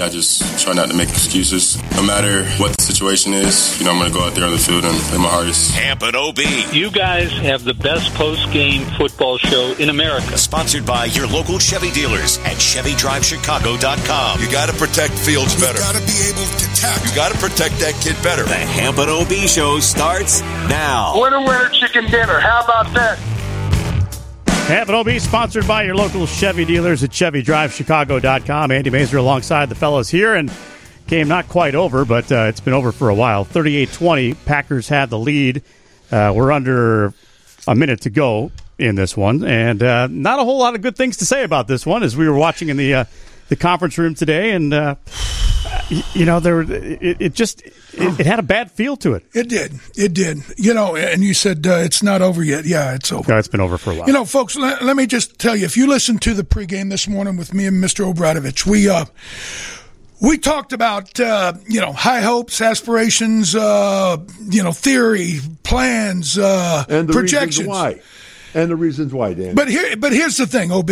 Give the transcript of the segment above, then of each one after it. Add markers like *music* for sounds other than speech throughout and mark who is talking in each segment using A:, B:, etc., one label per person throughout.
A: I just try not to make excuses. No matter what the situation is, you know, I'm going to go out there on the field and play my hardest.
B: Hampton OB.
C: You guys have the best post-game football show in America.
B: Sponsored by your local Chevy dealers at ChevyDriveChicago.com.
D: You got to protect Fields better.
E: You got to be able to tackle.
D: You got to protect that kid better.
B: The Hampton OB show starts now.
F: Winner, winner, chicken dinner. How about that?
G: Hampton OB sponsored by your local Chevy dealers at ChevyDriveChicago.com. Andy Masur alongside the fellows here, and game not quite over, but uh, it's been over for a while. 38-20, Packers had the lead. Uh, we're under a minute to go in this one, and uh, not a whole lot of good things to say about this one as we were watching in the uh, the conference room today, and uh, you know there it, it just it, it, had a bad feel to it.
E: It did, it did. You know, and you said uh, it's not over yet. Yeah, it's over.
G: No, it's been over for a while.
E: You know, folks, let, let me just tell you: if you listened to the pregame this morning with me and Mister O'Bradovich, we uh we talked about uh, you know high hopes, aspirations, uh, you know theory, plans, uh,
H: and the
E: projections.
H: Reasons why, and the reasons why, Dan.
E: But here, but here's the thing, Ob.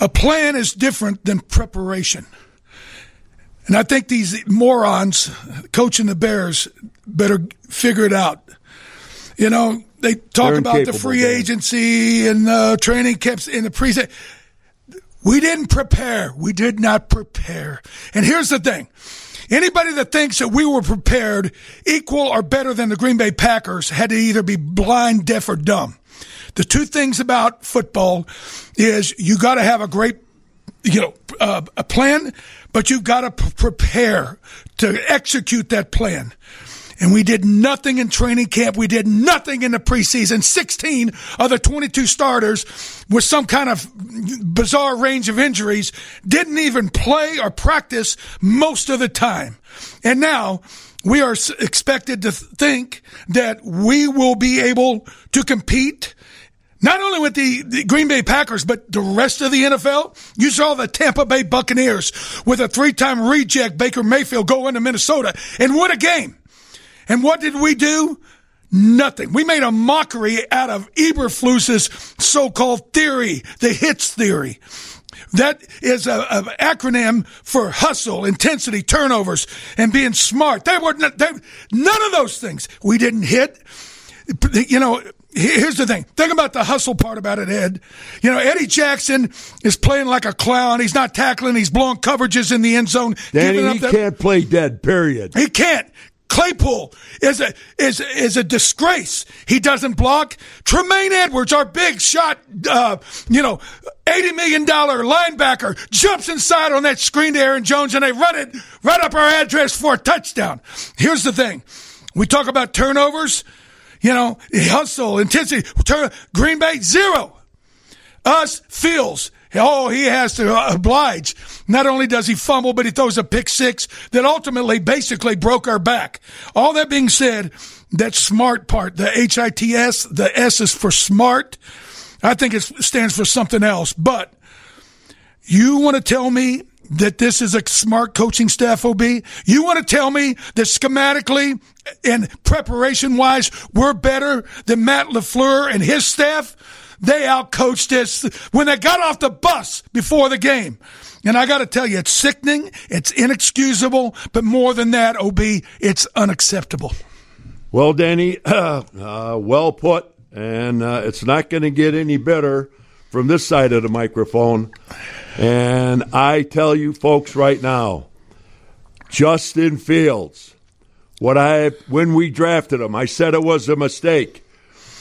E: A plan is different than preparation. And I think these morons coaching the Bears better figure it out. You know, they talk
H: They're
E: about the free
H: Dan.
E: agency and uh, training camps in the preseason. We didn't prepare. We did not prepare. And here's the thing. Anybody that thinks that we were prepared equal or better than the Green Bay Packers had to either be blind, deaf, or dumb. The two things about football is you got to have a great, you know, uh, a plan, but you've got to p- prepare to execute that plan. And we did nothing in training camp. We did nothing in the preseason. 16 of the 22 starters with some kind of bizarre range of injuries didn't even play or practice most of the time. And now we are expected to think that we will be able to compete not only with the, the, Green Bay Packers, but the rest of the NFL. You saw the Tampa Bay Buccaneers with a three-time reject Baker Mayfield go into Minnesota and win a game. And what did we do? Nothing. We made a mockery out of Eberflus's so-called theory, the hits theory. That is an acronym for hustle, intensity, turnovers, and being smart. They were not, they, none of those things. We didn't hit. You know, here's the thing. Think about the hustle part about it, Ed. You know, Eddie Jackson is playing like a clown. He's not tackling. He's blowing coverages in the end zone.
H: Danny,
E: up
H: he
E: the-
H: can't play dead. Period.
E: he can't. Claypool is a is is a disgrace. He doesn't block. Tremaine Edwards, our big shot, uh, you know, eighty million dollar linebacker, jumps inside on that screen to Aaron Jones, and they run it right up our address for a touchdown. Here's the thing: we talk about turnovers, you know, hustle, intensity. Turn, Green Bay zero. Us Fields. Oh, he has to uh, oblige. Not only does he fumble, but he throws a pick six that ultimately basically broke our back. All that being said, that smart part, the H I T S, the S is for smart. I think it stands for something else. But you want to tell me that this is a smart coaching staff, OB? You want to tell me that schematically and preparation wise, we're better than Matt LaFleur and his staff? They outcoached us when they got off the bus before the game. And I got to tell you, it's sickening, it's inexcusable, but more than that, OB, it's unacceptable.
H: Well, Danny, *clears throat* uh, well put, and uh, it's not going to get any better from this side of the microphone. And I tell you, folks, right now, Justin Fields, what I when we drafted him, I said it was a mistake.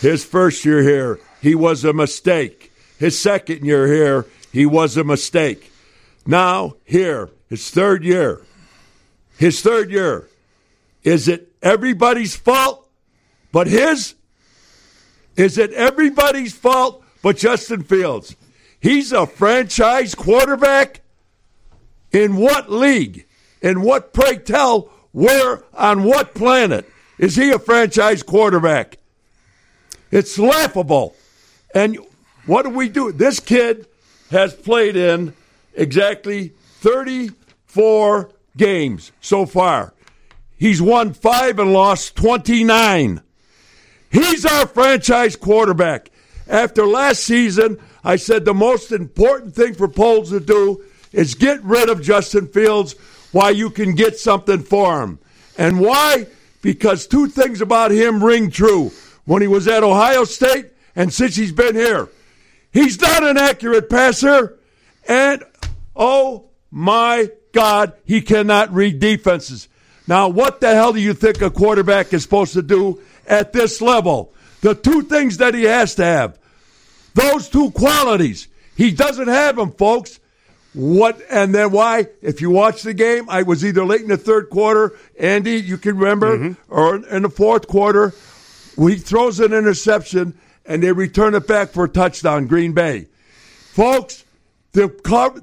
H: His first year here, he was a mistake. His second year here, he was a mistake. Now, here, his third year. His third year. Is it everybody's fault but his? Is it everybody's fault but Justin Fields? He's a franchise quarterback? In what league? In what, pray tell, where, on what planet is he a franchise quarterback? It's laughable. And What do we do? This kid has played in exactly 34 games so far. He's won five and lost 29. He's our franchise quarterback. After last season, I said the most important thing for Poles to do is get rid of Justin Fields while you can get something for him. And why? Because two things about him ring true. When he was at Ohio State and since he's been here, he's not an accurate passer. And oh my God, he cannot read defenses. Now, what the hell do you think a quarterback is supposed to do at this level? The two things that he has to have, those two qualities. He doesn't have them, folks. What and then why? If you watch the game, I was either late in the third quarter, Andy, you can remember, mm-hmm. or in the fourth quarter, he throws an interception and they return it back for a touchdown, Green Bay. Folks, the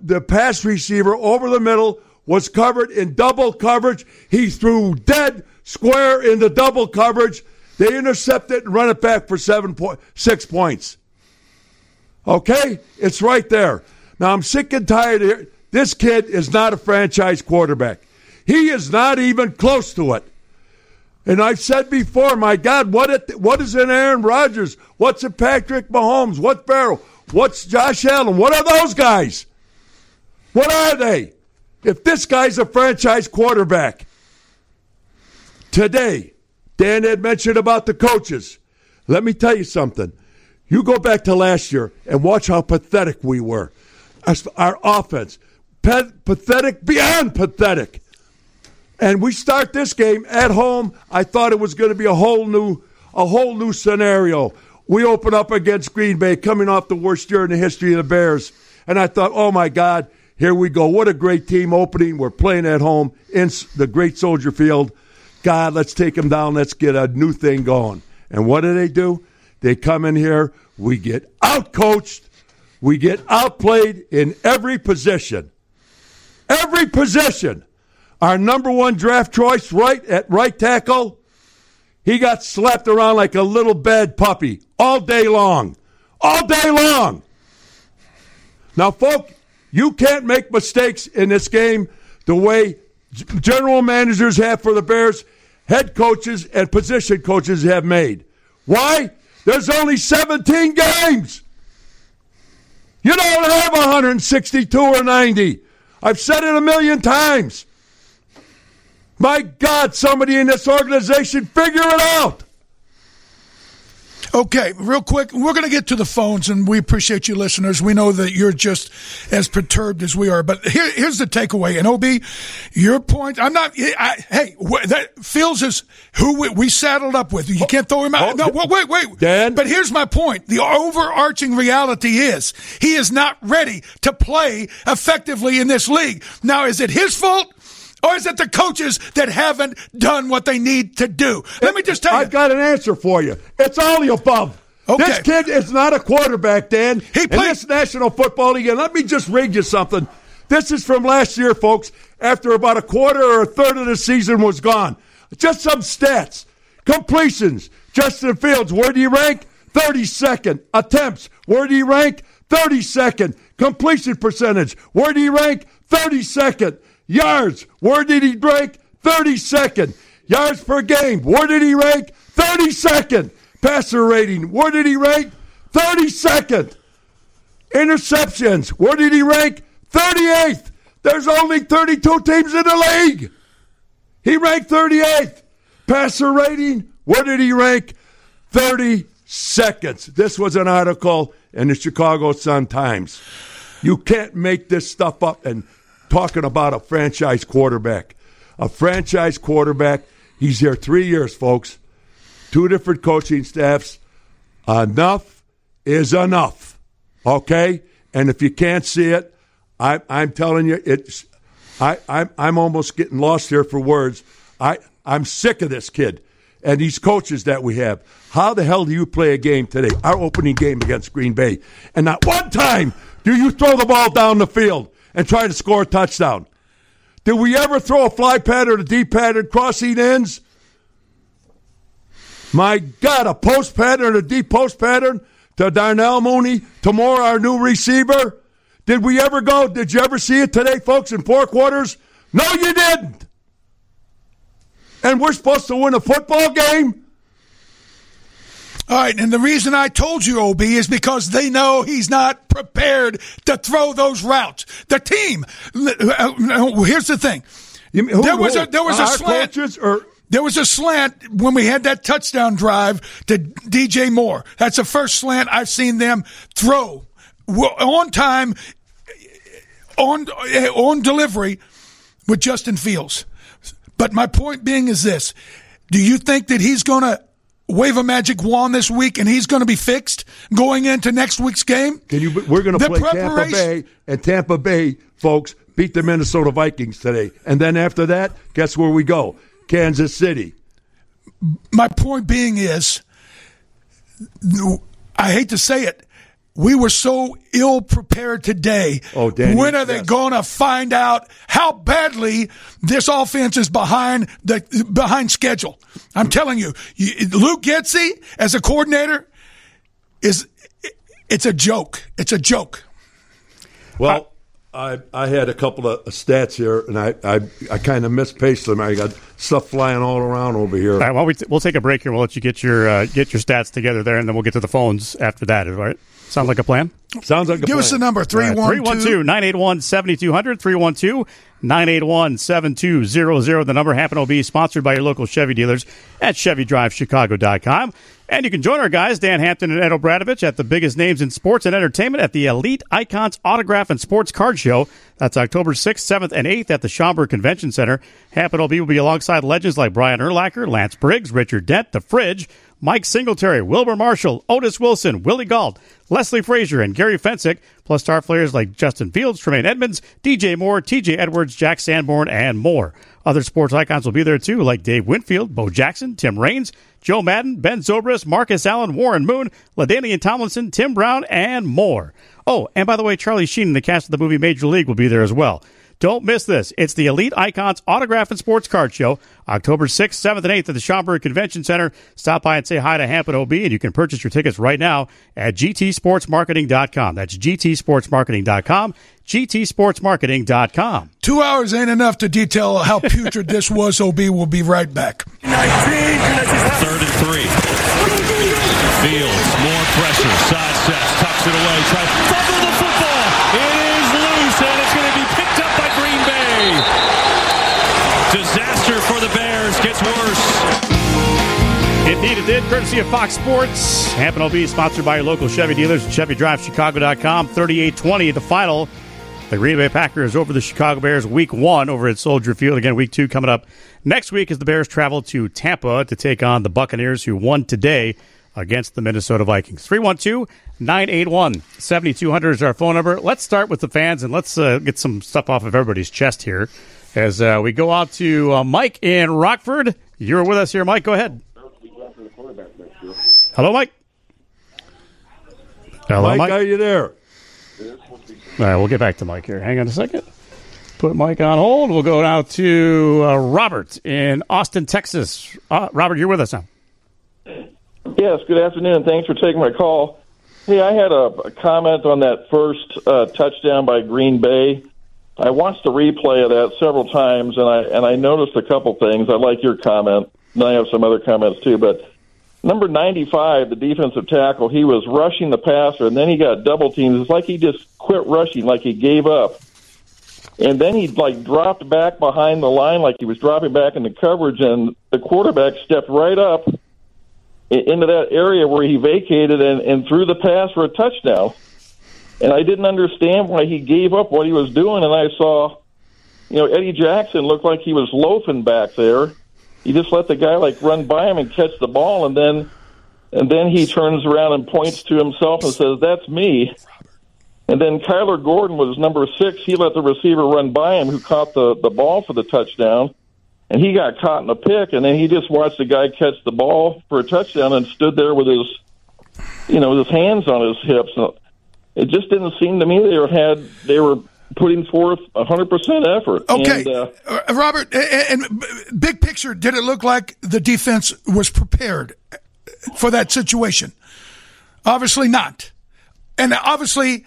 H: the pass receiver over the middle was covered in double coverage. He threw dead square in the double coverage. They intercept it and run it back for seven point six points. Okay, it's right there. Now I'm sick and tired here. This kid is not a franchise quarterback. He is not even close to it. And I've said before, my God, what it, what is in Aaron Rodgers? What's in Patrick Mahomes? What's Burrow? What's Josh Allen? What are those guys? What are they? If this guy's a franchise quarterback, today, Dan had mentioned about the coaches. Let me tell you something. You go back to last year and watch how pathetic we were. Our offense, pathetic beyond pathetic. And we start this game at home. I thought it was going to be a whole new, a whole new scenario. We open up against Green Bay, coming off the worst year in the history of the Bears, and I thought, oh my God, here we go. What a great team opening. We're playing at home in the great Soldier Field. God, let's take them down. Let's get a new thing going. And what do they do? They come in here. We get outcoached. We get outplayed in every position. Every position. Our number one draft choice, right at right tackle, he got slapped around like a little bad puppy all day long. All day long. Now, folks, you can't make mistakes in this game the way general managers have for the Bears, head coaches, and position coaches have made. Why? There's only 17 games. You don't have 162 or 90. I've said it a million times. My God, somebody in this organization, figure it out.
E: Okay, real quick, we're going to get to the phones, and we appreciate you, listeners. We know that you're just as perturbed as we are, but here, here's the takeaway. And Ob, your point. I'm not. I, hey, that Fields is who we, we, saddled up with. You can't throw him out. Oh, no, wait, wait.
H: Dan?
E: But here's my point. The overarching reality is he is not ready to play effectively in this league. Now, is it his fault? Or is it the coaches that haven't done what they need to do? Let me just tell
H: you. I've got an answer for you. It's all the above. Okay. This kid is not a quarterback, Dan. He plays this National Football League. And let me just read you something. This is from last year, folks, after about a quarter or a third of the season was gone. Just some stats. Completions. Justin Fields, where do you rank? 32nd. Attempts, where do you rank? 32nd. Completion percentage, where do you rank? 32nd. Yards, where did he rank? 32nd. Yards per game, where did he rank? 32nd. Passer rating, where did he rank? 32nd. Interceptions, where did he rank? 38th. There's only 32 teams in the league. He ranked 38th. Passer rating, where did he rank? 30 seconds. This was an article in the Chicago Sun Times. You can't make this stuff up and talking about a franchise quarterback. A franchise quarterback. He's here three years, folks. Two different coaching staffs. Enough is enough. Okay? And if you can't see it, I, I'm telling you, it's. I, I'm, I'm almost getting lost here for words. I, I'm sick of this kid and these coaches that we have. How the hell do you play a game today, our opening game against Green Bay, and not one time do you throw the ball down the field? And try to score a touchdown. Did we ever throw a fly pattern, a deep pattern, crossing ends? My God, a post pattern, a deep post pattern to Darnell Mooney, to Moore, our new receiver? Did we ever go? Did you ever see it today, folks, in four quarters? No, you didn't. And we're supposed to win a football game?
E: All right, and the reason I told you, OB, is because they know he's not prepared to throw those routes. The team. Uh, uh, uh, Here's the thing.
H: Mean-
E: there was a there was a slant.
H: or
E: There was a slant when we had that touchdown drive to DJ Moore. That's the first slant I've seen them throw on time, on uh, on delivery with Justin Fields. But my point being is this: Do you think that he's going to wave a magic wand this week and he's going to be fixed going into next week's game?
H: Can you? We're going to play Tampa Bay, and Tampa Bay folks beat the Minnesota Vikings today. And then after that, guess where we go? Kansas City.
E: my point being is, I hate to say it, we were so ill prepared today.
H: Oh, Danny,
E: when are they
H: yes.
E: going to find out how badly this offense is behind the behind schedule? I'm telling you, you Luke Getsy as a coordinator is it's a joke. It's a joke.
H: Well, I I had a couple of stats here, and I I, I kind of mispaced them. I got stuff flying all around over here.
G: All right, well, we t- we'll take a break here. We'll let you get your uh, get your stats together there, and then we'll get to the phones after that. All right? Sound like a plan?
H: Sounds like a
E: Give us the number 312
G: 312 7200 312 981 7200. The number happen will be sponsored by your local Chevy dealers at ChevyDriveChicago.com. And you can join our guys, Dan Hampton and Ed O'Bradovich, at the biggest names in sports and entertainment at the Elite Icons Autograph and Sports Card Show. That's October 6th, 7th, and 8th at the Schaumburg Convention Center. Hampton OB will be alongside legends like Brian Urlacher, Lance Briggs, Richard Dent, The Fridge, Mike Singletary, Wilber Marshall, Otis Wilson, Willie Gault, Leslie Frazier, and Gary Fencik, plus star players like Justin Fields, Tremaine Edmunds, DJ Moore, TJ Edwards, Jack Sanborn, and more. Other sports icons will be there too, like Dave Winfield, Bo Jackson, Tim Raines, Joe Maddon, Ben Zobrist, Marcus Allen, Warren Moon, LaDainian Tomlinson, Tim Brown, and more. Oh, and by the way, Charlie Sheen and the cast of the movie Major League will be there as well. Don't miss this. It's the Elite Icons Autograph and Sports Card Show, October 6th, 7th, and 8th at the Schaumburg Convention Center. Stop by and say hi to Hampton OB, and you can purchase your tickets right now at gtsportsmarketing.com. That's gtsportsmarketing.com, gtsportsmarketing.com.
E: Two hours ain't enough to detail how putrid this was. OB will be right back.
I: Third and three. Fields, more pressure, side steps, tucks it away, tries fumble the football.
G: Indeed, it did. Courtesy of Fox Sports. Hampton OB sponsored by your local Chevy dealers at ChevyDriveChicago.com. 38-20 the final. The Green Bay Packers over the Chicago Bears week one over at Soldier Field. Again, week two coming up next week as the Bears travel to Tampa to take on the Buccaneers who won today against the Minnesota Vikings. 312-981-7200 is our phone number. Let's start with the fans and let's uh, get some stuff off of everybody's chest here as uh, we go out to uh, Mike in Rockford. You're with us here, Mike. Go ahead. Hello, Mike. Hello,
H: Mike,
G: Mike.
H: are you there?
G: All right, we'll get back to Mike here. Hang on a second. Put Mike on hold. We'll go now to uh, Robert in Austin, Texas. Uh, Robert, you're with us now.
J: Yes, good afternoon. Thanks for taking my call. Hey, I had a, a comment on that first uh, touchdown by Green Bay. I watched the replay of that several times, and I and I noticed a couple things. I like your comment, and I have some other comments too. But number ninety-five, the defensive tackle, he was rushing the passer, and then he got double teamed. It's like he just quit rushing, like he gave up, and then he like dropped back behind the line, like he was dropping back into coverage, and the quarterback stepped right up into that area where he vacated and, and threw the pass for a touchdown. And I didn't understand why he gave up what he was doing. And I saw, you know, Eddie Jackson looked like he was loafing back there. He just let the guy like run by him and catch the ball, and then and then he turns around and points to himself and says, "That's me." And then Kyler Gordon was number six. He let the receiver run by him, who caught the the ball for the touchdown and he got caught in a pick, and then he just watched the guy catch the ball for a touchdown and stood there with his, you know, his hands on his hips. It just didn't seem to me they had they were putting forth a hundred percent effort.
E: Okay,
J: And, uh,
E: Uh, Robert, and, and big picture, did it look like the defense was prepared for that situation? Obviously not. And obviously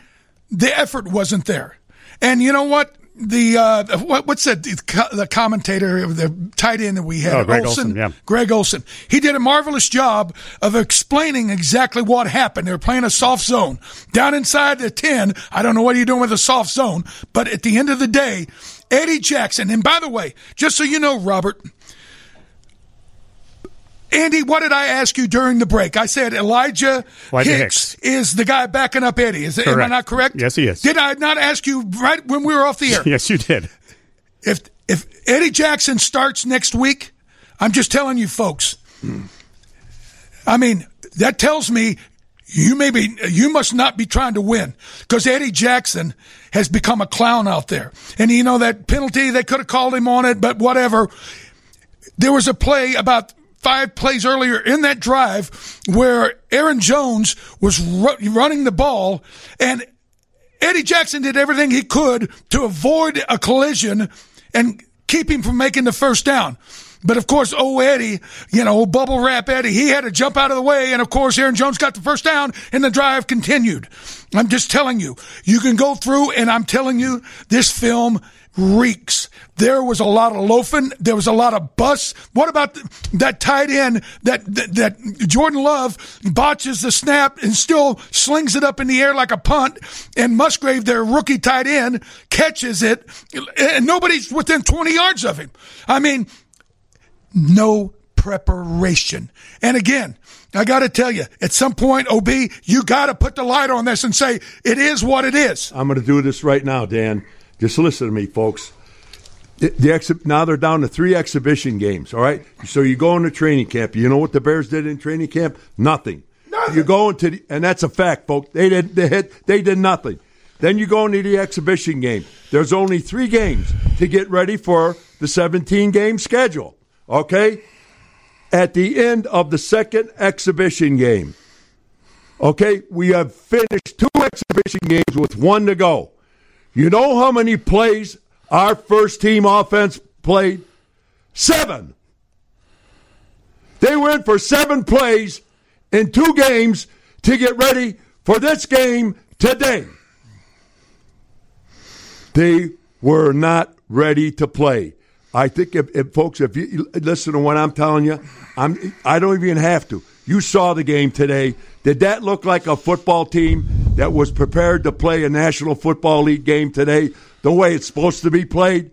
E: the effort wasn't there. And you know what? The uh, what, what's that? The commentator, the tight end that we had,
G: Oh, Greg Olsen, yeah.
E: Greg Olsen. He did a marvelous job of explaining exactly what happened. They were playing a soft zone down inside the ten. I don't know what you're doing with a soft zone, but at the end of the day, Eddie Jackson. And by the way, just so you know, Robert, Andy, what did I ask you during the break? I said Elijah,
G: Elijah
E: Hicks, is the guy backing up Eddie. Is am I not correct?
G: Yes, he is.
E: Did I not ask you right when we were off the air? *laughs*
G: Yes, you did.
E: If if Eddie Jackson starts next week, I'm just telling you, folks. I mean, that tells me you may be you must not be trying to win because Eddie Jackson has become a clown out there. And you know that penalty they could have called him on it, but whatever. There was a play about five plays earlier in that drive where Aaron Jones was ru- running the ball and Eddie Jackson did everything he could to avoid a collision and keep him from making the first down. But of course, oh Eddie, you know, bubble wrap Eddie, he had to jump out of the way, and of course, Aaron Jones got the first down, and the drive continued. I'm just telling you, you can go through, and I'm telling you, this film reeks. There was a lot of loafing. There was a lot of bus. What about th- that tight end that, that that Jordan Love botches the snap and still slings it up in the air like a punt, and Musgrave, their rookie tight end, catches it, and nobody's within 20 yards of him. I mean, no preparation. And again, I got to tell you, at some point, OB, you got to put the light on this and say it is what it is.
H: I'm going to do this right now, Dan. Just listen to me, folks. The, the exhi- now they're down to three exhibition games. All right, so you go into training camp. You know what the Bears did in training camp? Nothing. You go into the, and that's a fact, folks. They did they, hit, they did nothing. Then you go into the exhibition game. There's only three games to get ready for the 17 game schedule. Okay, at the end of the second exhibition game. Okay, we have finished two exhibition games with one to go. You know how many plays our first team offense played? Seven. They went for seven plays in two games to get ready for this game today. They were not ready to play. I think if, if folks, if you listen to what I'm telling you, I'm I don't even have to. You saw the game today. Did that look like a football team that was prepared to play a National Football League game today the way it's supposed to be played?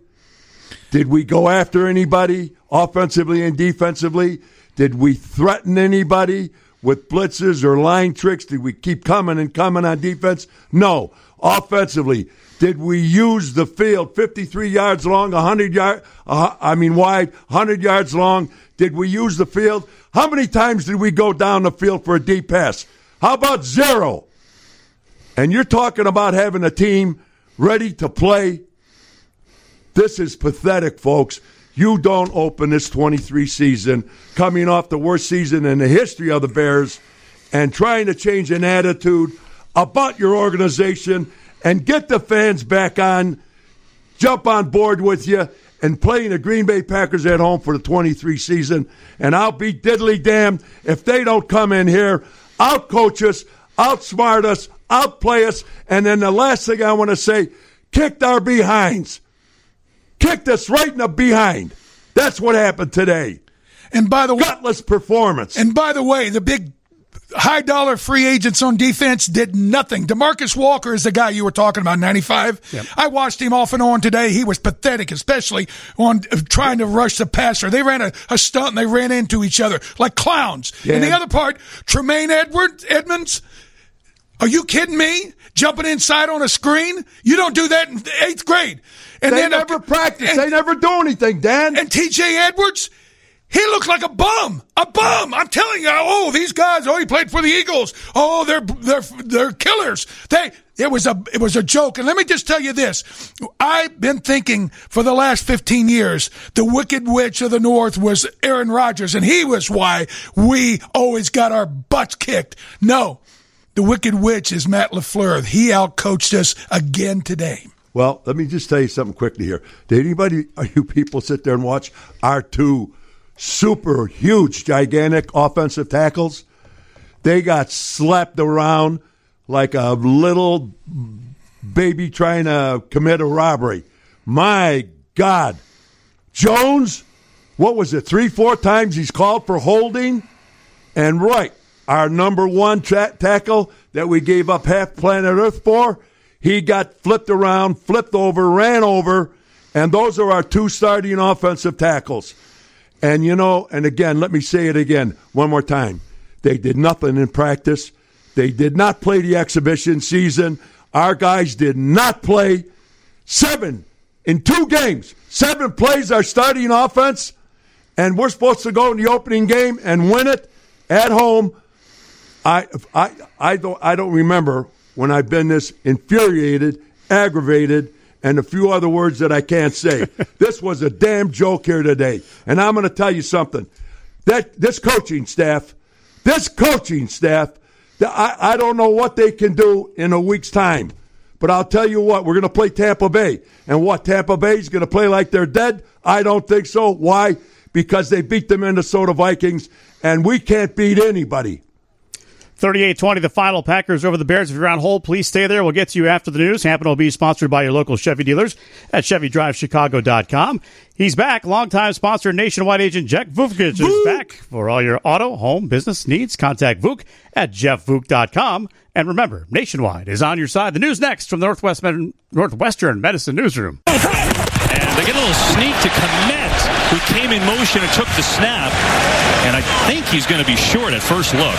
H: Did we go after anybody offensively and defensively? Did we threaten anybody with blitzes or line tricks? Did we keep coming and coming on defense? No. Offensively, did we use the field 53 yards long, 100 yard uh, I mean wide, 100 yards long? Did we use the field? How many times did we go down the field for a deep pass? How about zero? And you're talking about having a team ready to play this is pathetic, folks. You don't open this 23 season coming off the worst season in the history of the Bears and trying to change an attitude about your organization and get the fans back on, jump on board with you, and playing the Green Bay Packers at home for the 23 season. And I'll be diddly damned if they don't come in here, outcoach us, outsmart us, outplay us. And then the last thing I want to say, kicked our behinds kicked us right in the behind. That's what happened today.
E: And by the way,
H: gutless performance.
E: And by the way, the big high dollar free agents on defense did nothing. Demarcus Walker is the guy you were talking about, 95.
G: Yep.
E: I watched him off and on today. He was pathetic, especially on uh, trying to rush the passer. They ran a, a stunt and they ran into each other like clowns.
H: Yeah.
E: And the other part, Tremaine Edwards, Edmunds, are you kidding me? Jumping inside on a screen? You don't do that in eighth grade. And
H: they
E: then
H: never practice.
E: and-
H: they never do anything, Dan.
E: and TJ Edwards, he looked like a bum. A bum. I'm telling you. Oh, these guys. Oh, he played for the Eagles. Oh, they're they're they're killers. They it was a it was a joke. And let me just tell you this. I've been thinking for the last 15 years the wicked witch of the north was Aaron Rodgers and he was why we always got our butts kicked. No. The wicked witch is Matt LaFleur. He outcoached us again today.
H: Well, let me just tell you something quickly here. Did anybody, are you people sit there and watch our two super huge, gigantic offensive tackles? They got slapped around like a little baby trying to commit a robbery. My God. Jones, what was it, three, four times he's called for holding? And right, our number one tra- tackle that we gave up half planet Earth for, he got flipped around, flipped over, ran over, and those are our two starting offensive tackles. And you know, and again, let me say it again one more time. They did nothing in practice. They did not play the exhibition season. Our guys did not play seven in two games. Seven plays our starting offense, and we're supposed to go in the opening game and win it at home. I I I don't I don't remember when I've been this infuriated, aggravated, and a few other words that I can't say. *laughs* this was a damn joke here today. And I'm going to tell you something. That this coaching staff, this coaching staff, I, I don't know what they can do in a week's time. But I'll tell you what, we're going to play Tampa Bay. And what, Tampa Bay is going to play like they're dead? I don't think so. Why? Because they beat the Minnesota Vikings, and we can't beat anybody.
G: 38 20, the final Packers over the Bears. If you're on hold, please stay there. We'll get to you after the news. Happen will be sponsored by your local Chevy dealers at ChevyDriveChicago.com. He's back. Longtime sponsor, nationwide agent Jack Vukich is back for all your auto, home, business needs. Contact Vuk at JeffVuk.com. And remember, Nationwide is on your side. The news next from the Northwest Med- Northwestern Medicine Newsroom.
I: And they get a little sneak to Kmet, who came in motion and took the snap. And I think he's going to be short at first look.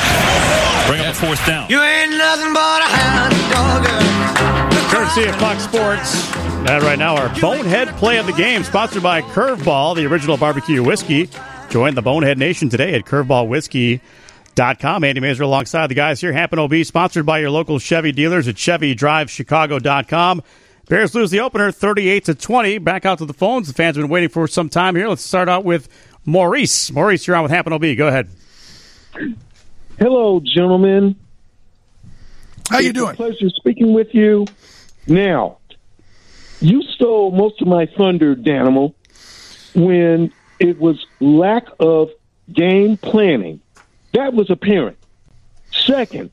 I: Bring up a fourth down.
K: You ain't nothing but a hound dog.
G: Courtesy of Fox Sports. And right now, our Bonehead play of the game, sponsored by Curveball, the original barbecue whiskey. Join the Bonehead Nation today at curveballwhiskey.com. Andy Masur alongside the guys here. Happen OB, sponsored by your local Chevy dealers at ChevyDriveChicago.com. Bears lose the opener 38 to 20. Back out to the phones. The fans have been waiting for some time here. Let's start out with Maurice. Maurice, you're on with Happen OB. Go ahead.
L: Hello, gentlemen.
E: How you
L: It's a
E: doing?
L: pleasure speaking with you. Now, you stole most of my thunder, Danimal, when it was lack of game planning. That was apparent. Second,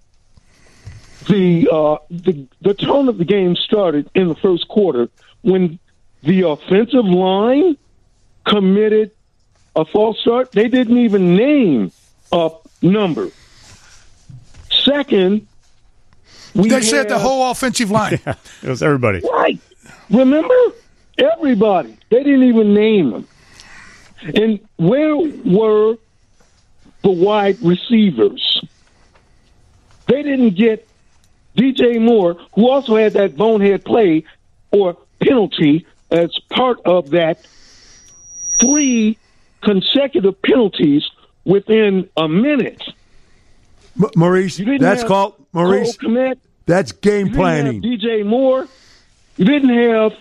L: the uh, the the tone of the game started in the first quarter when the offensive line committed a false start. They didn't even name a number. Second, we
E: They said the whole offensive line. *laughs*
G: It was everybody.
L: Right. Remember? Everybody. They didn't even name them. And where were the wide receivers? They didn't get DJ Moore, who also had that bonehead play or penalty as part of that three consecutive penalties within a minute.
H: M- Maurice,
L: You didn't
H: that's
L: have
H: called Maurice.
L: Cole Kmet.
H: That's game planning.
L: DJ Moore. You didn't have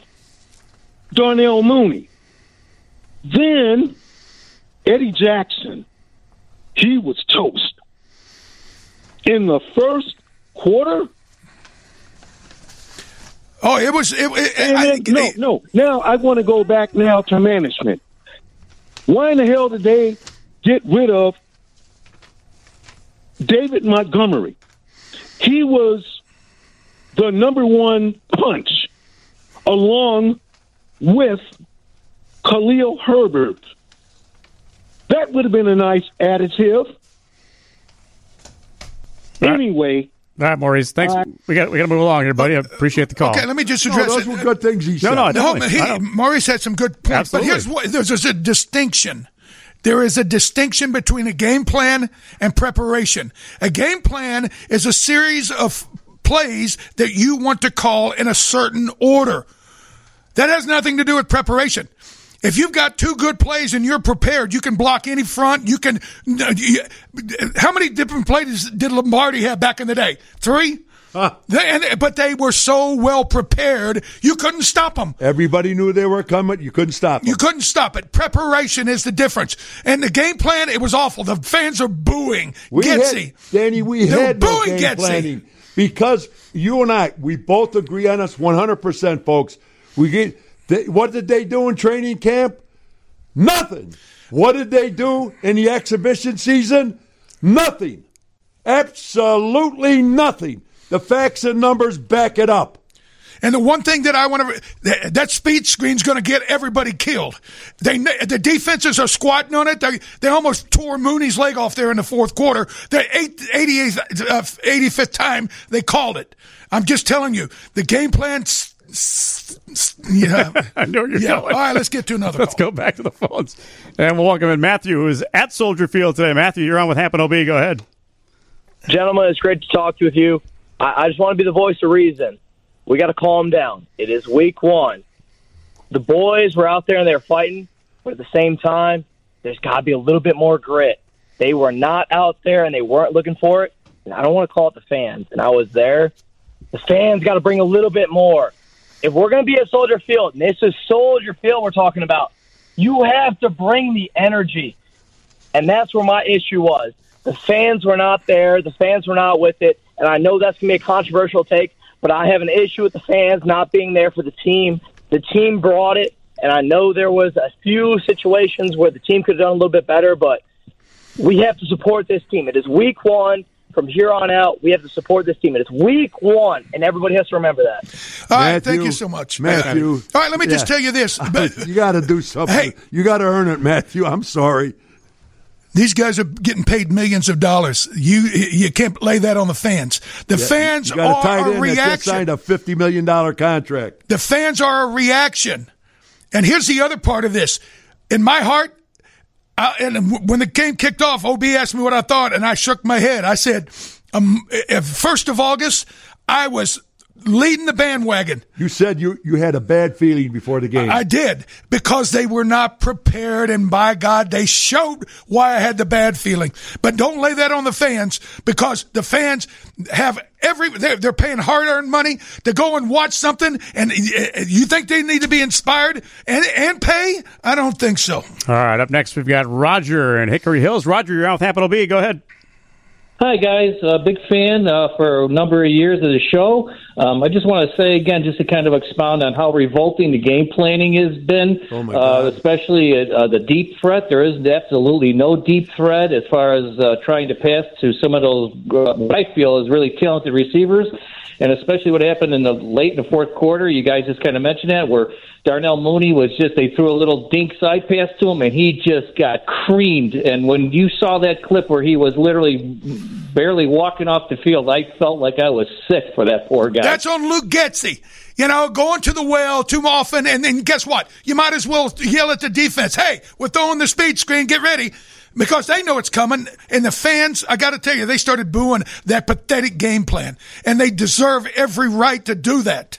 L: Darnell Mooney. Then Eddie Jackson, he was toast. In the first quarter,
E: Oh, it was. It, it,
L: and
E: I,
L: then- no, no. Now I want to go back now to management. Why in the hell did they get rid of David Montgomery? He was the number one punch, along with Khalil Herbert. That would have been a nice additive. Anyway,
G: All right, Maurice. Thanks.
L: All right.
G: We got we got to move along here, buddy. I appreciate the call.
E: Okay, let me just
H: No,
E: address
H: those
E: it.
H: were good things he said.
G: No, no,
E: No, he, Maurice had some good points.
G: Absolutely.
E: But here's what there's, there's a distinction. There is a distinction between a game plan and preparation. A game plan is a series of plays that you want to call in a certain order. That has nothing to do with preparation. If you've got two good plays and you're prepared, you can block any front. You can. How many different plays did Lombardi have back in the day? Three. They, and, but they were so well prepared, you couldn't stop them.
H: Everybody knew they were coming. You couldn't stop them.
E: You couldn't stop it. Preparation is the difference. And the game plan, it was awful. The fans are booing.
H: We
E: Getsy.
H: had, Danny, we
E: They were
H: had no
E: booing
H: game
E: Getsy.
H: planning because you and I, we both agree on this 100%, folks. We get they, what did they do in training camp? Nothing. What did they do in the exhibition season? Nothing. Absolutely nothing. The facts and numbers back it up.
E: And the one thing that I want to that, speed screen's going to get everybody killed. They the defenses are squatting on it. They they almost tore Mooney's leg off there in the fourth quarter. The 88th, uh, 85th time they called it. I'm just telling you, the game plan. s- Yeah, *laughs*
G: I know where you're
E: yeah.
G: going.
E: All right, let's get to another. One.
G: Let's
E: call.
G: go back to the phones. And we'll welcome in Matthew, who is at Soldier Field today. Matthew, you're on with Happen OB. Go ahead.
M: Gentlemen, it's great to talk with you. I, I just want to be the voice of reason. We got to calm down. It is week one. The boys were out there and they were fighting, but at the same time, there's got to be a little bit more grit. They were not out there and they weren't looking for it. And I don't want to call it the fans. And I was there. The fans got to bring a little bit more. If we're going to be at Soldier Field, and this is Soldier Field we're talking about, you have to bring the energy. And that's where my issue was. The fans were not there. The fans were not with it. And I know that's going to be a controversial take, but I have an issue with the fans not being there for the team. The team brought it, and I know there was a few situations where the team could have done a little bit better, but we have to support this team. It is week one. From here on out, we have to support this team. It is week one, and everybody has to remember that.
E: All right, thank you so much,
H: Matthew.
E: All right, let me just tell you this. *laughs* But
H: you got to do something.
E: Hey.
H: you got to earn it, Matthew. I'm sorry.
E: These guys are getting paid millions of dollars. You you can't lay that on the fans. The
H: Yeah,
E: fans
H: you got
E: are
H: a tight
E: a
H: that just
E: reaction.
H: signed a fifty million dollar contract.
E: The fans are a reaction. And here's the other part of this. In my heart, I, and when the game kicked off, OB asked me what I thought, and I shook my head. I said, um, if first of August, I was leading the bandwagon.
H: You said you you had a bad feeling before the game.
E: I did because they were not prepared, and by God, they showed why I had the bad feeling. But don't lay that on the fans because the fans have every they're, they're paying hard-earned money to go and watch something, and uh, you think they need to be inspired and and pay? I don't think so.
G: All right, up next, we've got Roger in Hickory Hills. Roger, you're on with Happen OB. Go ahead.
N: Hi, guys. Uh, big fan uh, for a number of years of the show. Um, I just want to say again, just to kind of expound on how revolting the game planning has been,
H: Oh,
N: uh, especially at, uh, the deep threat. There is absolutely no deep threat as far as uh, trying to pass to some of those uh, what I feel is really talented receivers. And especially what happened in the late in the fourth quarter, you guys just kind of mentioned that, where Darnell Mooney was just they threw a little dink side pass to him, and he just got creamed. And when you saw that clip where he was literally barely walking off the field, I felt like I was sick for that poor guy.
E: That's on Luke Getsy. You know, going to the well too often, and then guess what? You might as well yell at the defense, "Hey, we're throwing the speed screen. Get ready." Because they know it's coming, and the fans, I got to tell you, they started booing that pathetic game plan, and they deserve every right to do that.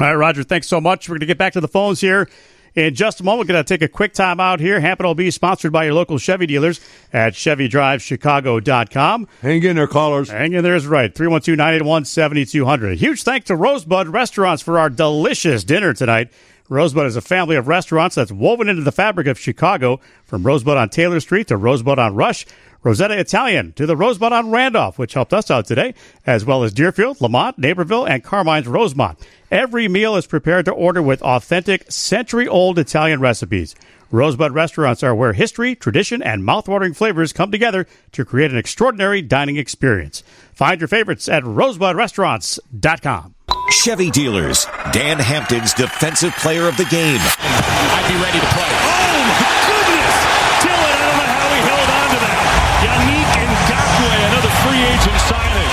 G: All right, Roger, thanks so much. We're going to get back to the phones here in just a moment. We're going to take a quick time out here. Happen will be sponsored by your local Chevy dealers at ChevyDriveChicago.com.
H: Hang in there, callers.
G: Hang in there is right. 312 981 7200. Huge thanks to Rosebud Restaurants for our delicious dinner tonight. Rosebud is a family of restaurants that's woven into the fabric of Chicago, from Rosebud on Taylor Street to Rosebud on Rush, Rosetta Italian to the Rosebud on Randolph, which helped us out today, as well as Deerfield, Lemont, Naperville, and Carmine's Rosemont. Every meal is prepared to order with authentic, century old Italian recipes. Rosebud restaurants are where history, tradition, and mouthwatering flavors come together to create an extraordinary dining experience. Find your favorites at rosebudrestaurants.com.
B: Chevy dealers, Dan Hampton's defensive player of the game.
I: I'd be ready to play. Oh, my goodness! Dillon, I don't know how he held on to that. Yannick Ngakoue, another free agent signing.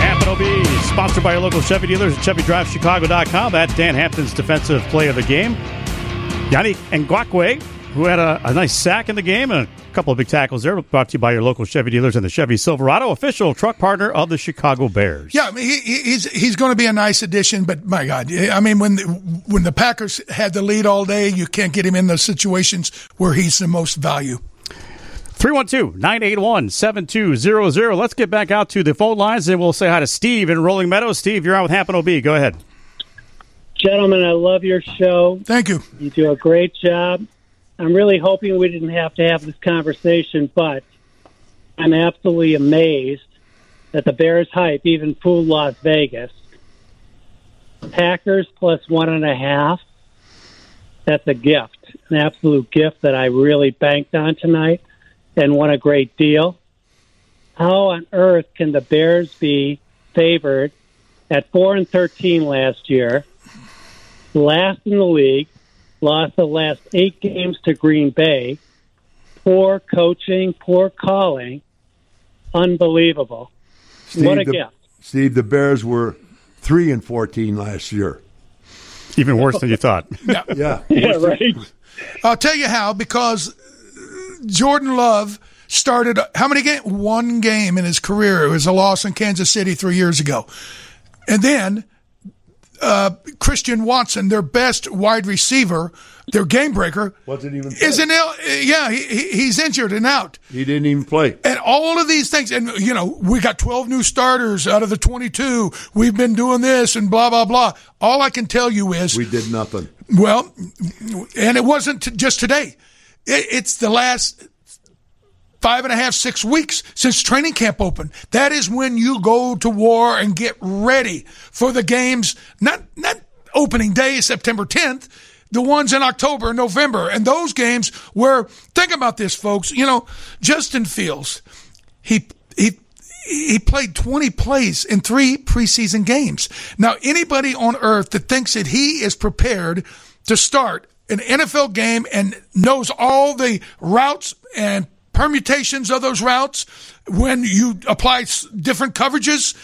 G: Hampton OB, sponsored by your local Chevy dealers at ChevyDriveChicago.com. At Dan Hampton's defensive play of the game. Yannick Ngakoue, who had a, a nice sack in the game and a couple of big tackles there, brought to you by your local Chevy dealers and the Chevy Silverado, official truck partner of the Chicago Bears.
E: Yeah, I mean, he, he- he's he's going to be a nice addition, but my God, I mean, when the, when the Packers had the lead all day, you can't get him in those situations where he's the most value.
G: 312 981 7200. Let's get back out to the phone lines and we'll say hi to Steve in Rolling Meadows. Steve, you're on with Happen OB. Go ahead.
O: Gentlemen, I love your show.
E: Thank you.
O: You do a great job. I'm really hoping we didn't have to have this conversation, but I'm absolutely amazed that the Bears hype even fooled Las Vegas. Packers plus one and a half. That's a gift, an absolute gift that I really banked on tonight. and won a great deal. How on earth can the Bears be favored at four and thirteen last year, last in the league, lost the last eight games to Green Bay, poor coaching, poor calling, unbelievable. what a
H: the,
O: gift!
H: Steve, the Bears were three and fourteen last year.
G: Even worse than you thought. *laughs*
E: Yeah.
H: Yeah.
O: Yeah, right.
E: I'll tell you how because Jordan Love started how many games? One game in his career. It was a loss in Kansas City three years ago, and then uh, Christian Watson, their best wide receiver, their game breaker,
H: Wasn't even
E: is an ill. Yeah, he, he- he's injured and out.
H: He didn't even play.
E: And all of these things, and you know, we got 12 new starters out of the 22. We've been doing this and blah, blah, blah. All I can tell you is,
H: We did nothing.
E: well, and it wasn't t- just today. It, it's the last five and a half, six weeks since training camp opened. That is when you go to war and get ready for the games, not, not opening day, September 10th, the ones in October and November. And those games where, think about this, folks, you know, Justin Fields, he, he, he played 20 plays in three preseason games. Now, anybody on earth that thinks that he is prepared to start an NFL game and knows all the routes and permutations of those routes when you apply different coverages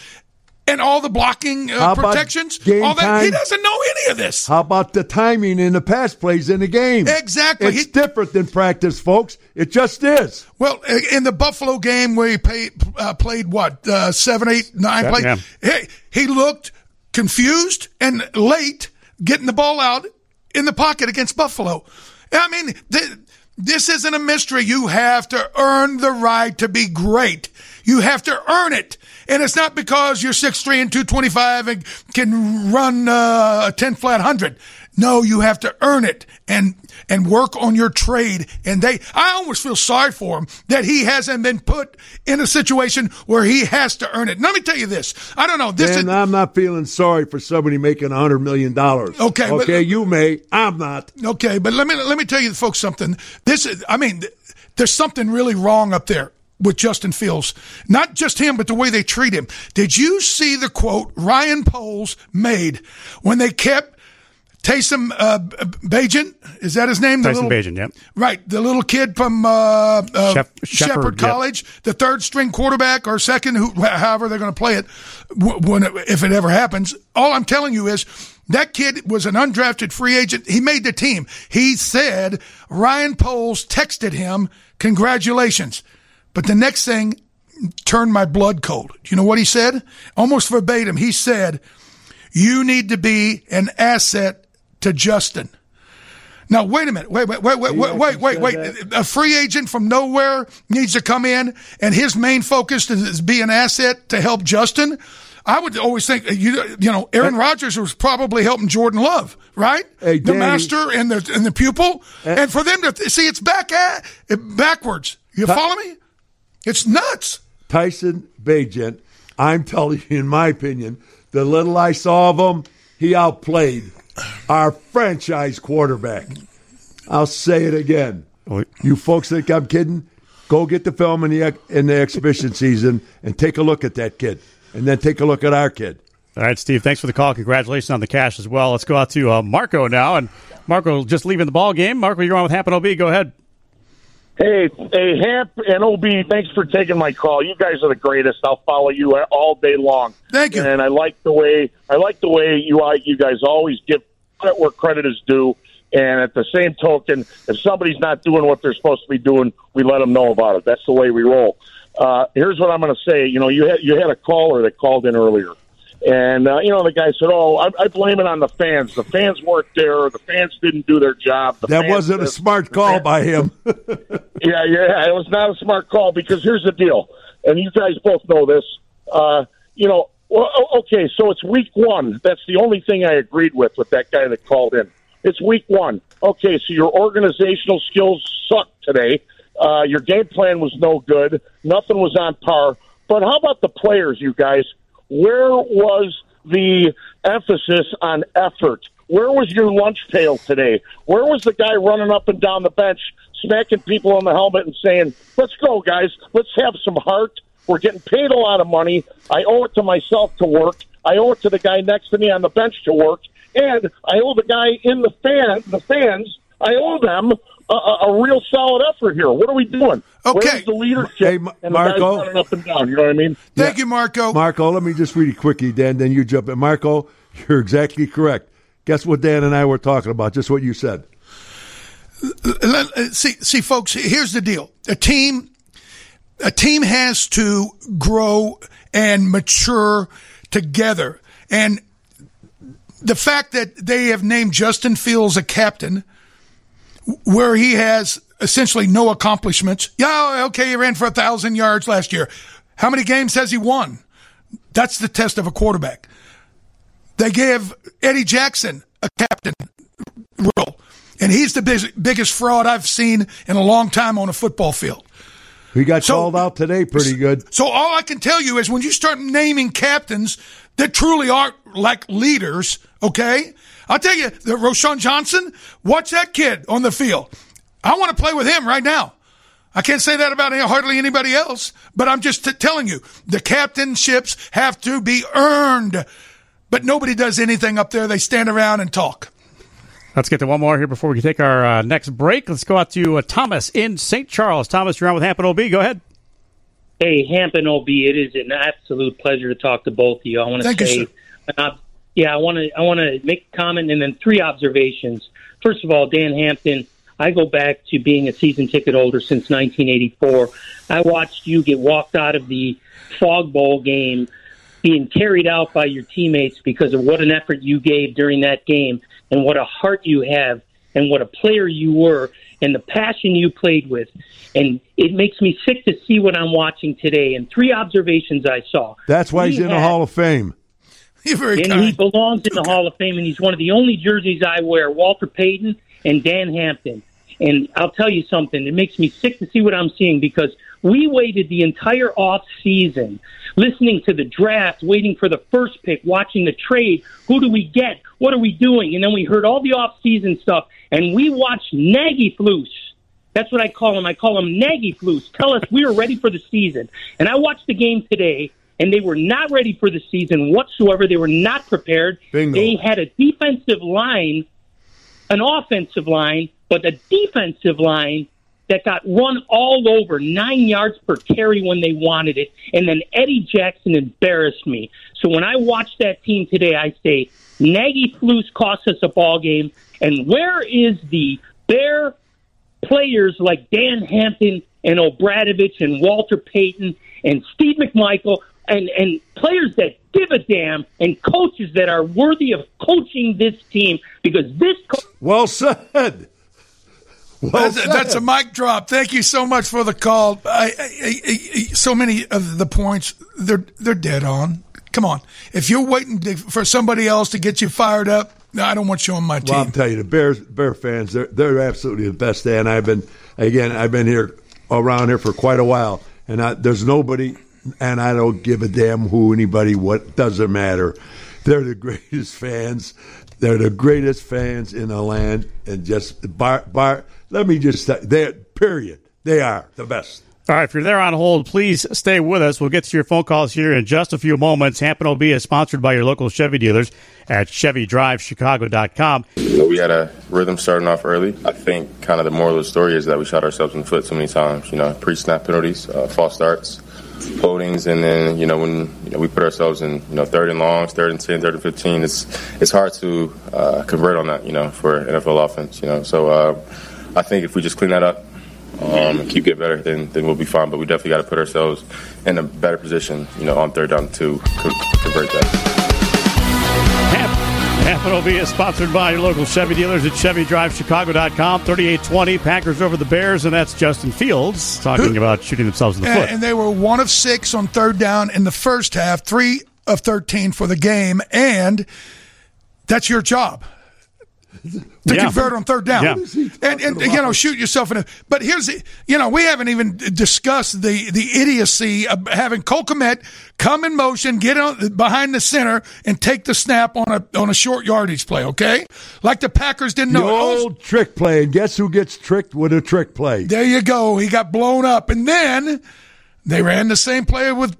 E: and all the blocking uh, protections, all that, he doesn't know any of this.
H: How about the timing in the pass plays in the game?
E: Exactly.
H: It's
E: He-
H: different than practice, folks. It just is.
E: Well, in the Buffalo game where he played, uh, played what uh, seven, eight, nine plays,
G: yeah.
E: he, he looked confused and late getting the ball out in the pocket against Buffalo. I mean, th- this isn't a mystery. You have to earn the right to be great. You have to earn it. And it's not because you're 6'3 and 225 and can run uh, a 10 flat 100. No, you have to earn it and and work on your trade. And they, I almost feel sorry for him that he hasn't been put in a situation where he has to earn it. Let me tell you this. I don't know. This
H: and I'm not feeling sorry for somebody making a hundred million dollars.
E: Okay, but-
H: Okay, you may. I'm not.
E: Okay, but let me let me tell you folks something. This is I mean there's something really wrong up there with Justin Fields. Not just him, but the way they treat him. Did you see the quote Ryan Poles made when they kept Taysom uh, Bagent? Is that his name? The
G: Tyson
E: little-
G: Bagent, yep.
E: Right, the little kid from uh, uh,
G: Shep-
E: Shepherd,
G: Shepherd, yep.
E: College, the third string quarterback or second, who, however they're going to play it, when it, if it ever happens. All I'm telling you is that kid was an undrafted free agent. He made the team. He said Ryan Poles texted him, "Congratulations," but the next thing turned my blood cold. Do you know what he said? Almost verbatim. He said, "You need to be an asset to Justin." Now wait a minute. Wait, wait, wait, wait, wait, wait, wait, wait. A free agent from nowhere needs to come in, and his main focus is, be an asset to help Justin. I would always think uh, you you know Aaron Rodgers was probably helping Jordan Love, right?
H: Hey,
E: the master and the and the pupil, eh. and for them to see it's back at backwards. You follow me? It's nuts.
H: Tyson Bagent, I'm telling you, in my opinion, the little I saw of him, he outplayed our franchise quarterback. I'll say it again. You folks think I'm kidding? Go get the film in the in the exhibition season and take a look at that kid, and then take a look at our kid.
G: All right, Steve. Thanks for the call. Congratulations on the cash as well. Let's go out to uh, Marco now, and Marco just leaving the ball game. Marco, you're on with Hamp and OB. Go ahead.
F: Hey, hey, Hamp and OB, thanks for taking my call. You guys are the greatest. I'll follow you all day long.
E: Thank you.
F: And I like the way I like the way you you guys always give credit where credit is due. And at the same token, if somebody's not doing what they're supposed to be doing, we let them know about it. That's the way we roll. Uh, here's what I'm going to say. You know, you had you had a caller that called in earlier, and uh, you know the guy said, "Oh, I, I blame it on the fans. The fans weren't there. The fans didn't do their job." The
H: That wasn't a smart call by him. *laughs*
F: yeah, yeah, it was not a smart call because here's the deal, and you guys both know this. Uh, you know, well, okay, so it's week one. That's the only thing I agreed with with that guy that called in. It's week one. Okay, so your organizational skills sucked today. Uh, your game plan was no good. Nothing was on par. But how about the players, you guys? Where was the emphasis on effort? Where was your lunch pail today? Where was the guy running up and down the bench, smacking people on the helmet and saying, "Let's go, guys. Let's have some heart. We're getting paid a lot of money. I owe it to myself to work. I owe it to the guy next to me on the bench to work, and I owe the guy in the fan, the fans. I owe them a, a, a real solid effort here. What are we doing?
E: Okay.
F: Where's the leadership
H: Hey,
F: and the
H: Marco.
F: guys running up and down? You know what I mean?
E: Thank you, Marco.
H: Marco, let me just read it quickly, Dan. Then you jump in. Marco, you're exactly correct. Guess what Dan and I were talking about? Just what you said.
E: See, see, folks. Here's the deal: a team, a team has to grow and mature together. And the fact that they have named Justin Fields a captain, where he has essentially no accomplishments. Yeah, okay, he ran for a thousand yards last year. How many games has he won? That's the test of a quarterback. They gave Eddie Jackson a captain role, and he's the biggest fraud I've seen in a long time on a football field.
H: He got called out today pretty good.
E: So all I can tell you is when you start naming captains that truly are like leaders, okay? I'll tell you, the Roschon Johnson, watch that kid on the field. I want to play with him right now. I can't say that about hardly anybody else, but I'm just t- telling you, the captainships have to be earned. But nobody does anything up there. They stand around and talk.
G: Let's get to one more here before we take our uh, next break. Let's go out to uh, Thomas in St. Charles. Thomas, you're on with Hampton OB. Go ahead.
P: Hey, Hampton OB, it is an absolute pleasure to talk to both of you. I want to
E: Thank you,
P: say, uh, yeah, I want to I want to make a comment and then three observations. First of all, Dan Hampton, I go back to being a season ticket holder since 1984. I watched you get walked out of the Fog Bowl game, being carried out by your teammates because of what an effort you gave during that game and what a heart you have and what a player you were and the passion you played with. And it makes me sick to see what I'm watching today. And three observations I saw.
H: That's why
P: We
H: he's in the Hall of Fame. *laughs*
E: You're very
P: and he belongs in the Hall of Fame, and he's one of the only jerseys I wear. Walter Payton and Dan Hampton. And I'll tell you something; it makes me sick to see what I'm seeing because we waited the entire off season, listening to the draft, waiting for the first pick, watching the trade. Who do we get? What are we doing? And then we heard all the off season stuff, and we watched Nagy Flus. That's what I call him. I call him Nagy Flus. Tell us we are ready for the season. And I watched the game today, and they were not ready for the season whatsoever. They were not prepared.
H: Bingo.
P: They had a defensive line, an offensive line, but a defensive line that got run all over, nine yards per carry when they wanted it. And then Eddie Jackson embarrassed me. So when I watch that team today, I say, Nagy Flus cost us a ball game. And where is the Bear players like Dan Hampton and O'Bradovich and Walter Payton and Steve McMichael and, and players that give a damn and coaches that are worthy of coaching this team because this co-
H: Well said. Well
E: that's, that's a mic drop. Thank you so much for the call. I, I, I, I- so many of the points they're they're dead on. Come on, if you're waiting to, for somebody else to get you fired up, I don't want you on my team.
H: Well, I'll tell you, the Bears, Bear fans, they're they're absolutely the best. And I've been again, I've been here around here for quite a while, and I, there's nobody, and I don't give a damn who anybody what doesn't matter. They're the *laughs* greatest fans. They're the greatest fans in the land, and just bar bar. Let me just say, they period. They are the best.
G: All right, if you're there on hold, please stay with us. We'll get to your phone calls here in just a few moments. Hampton OB is sponsored by your local Chevy dealers at ChevyDriveChicago.com.
A: You know, we had a rhythm starting off early. I think kind of the moral of the story is that we shot ourselves in the foot so many times. You know, pre-snap penalties, uh, false starts, holdings, and then you know when you know we put ourselves in you know third and longs, third and 10, third and fifteen. It's it's hard to uh, convert on that. You know, for NFL offense. You know, so uh, I think if we just clean that up. Um, and keep getting better, then then we'll be fine. But we definitely got to put ourselves in a better position, you know, on third down to co- convert that.
G: Hampton OB is sponsored by your local Chevy dealers at ChevyDriveChicago.com. 38-20, Packers over the Bears, and that's Justin Fields talking about shooting themselves in the
E: and,
G: foot.
E: and they were one of six on third down in the first half, three of thirteen for the game, and that's your job. To
G: Yeah.
E: convert on third down.
G: Yeah.
E: And, and you know, shoot yourself in a. But here's the, you know, we haven't even discussed the the idiocy of having Cole Kmet come in motion, get on behind the center, and take the snap on a on a short yardage play. Okay, like the Packers didn't
H: The
E: know. it.
H: old trick play, and guess who gets tricked with a trick play?
E: There you go. He got blown up, and then they ran the same play with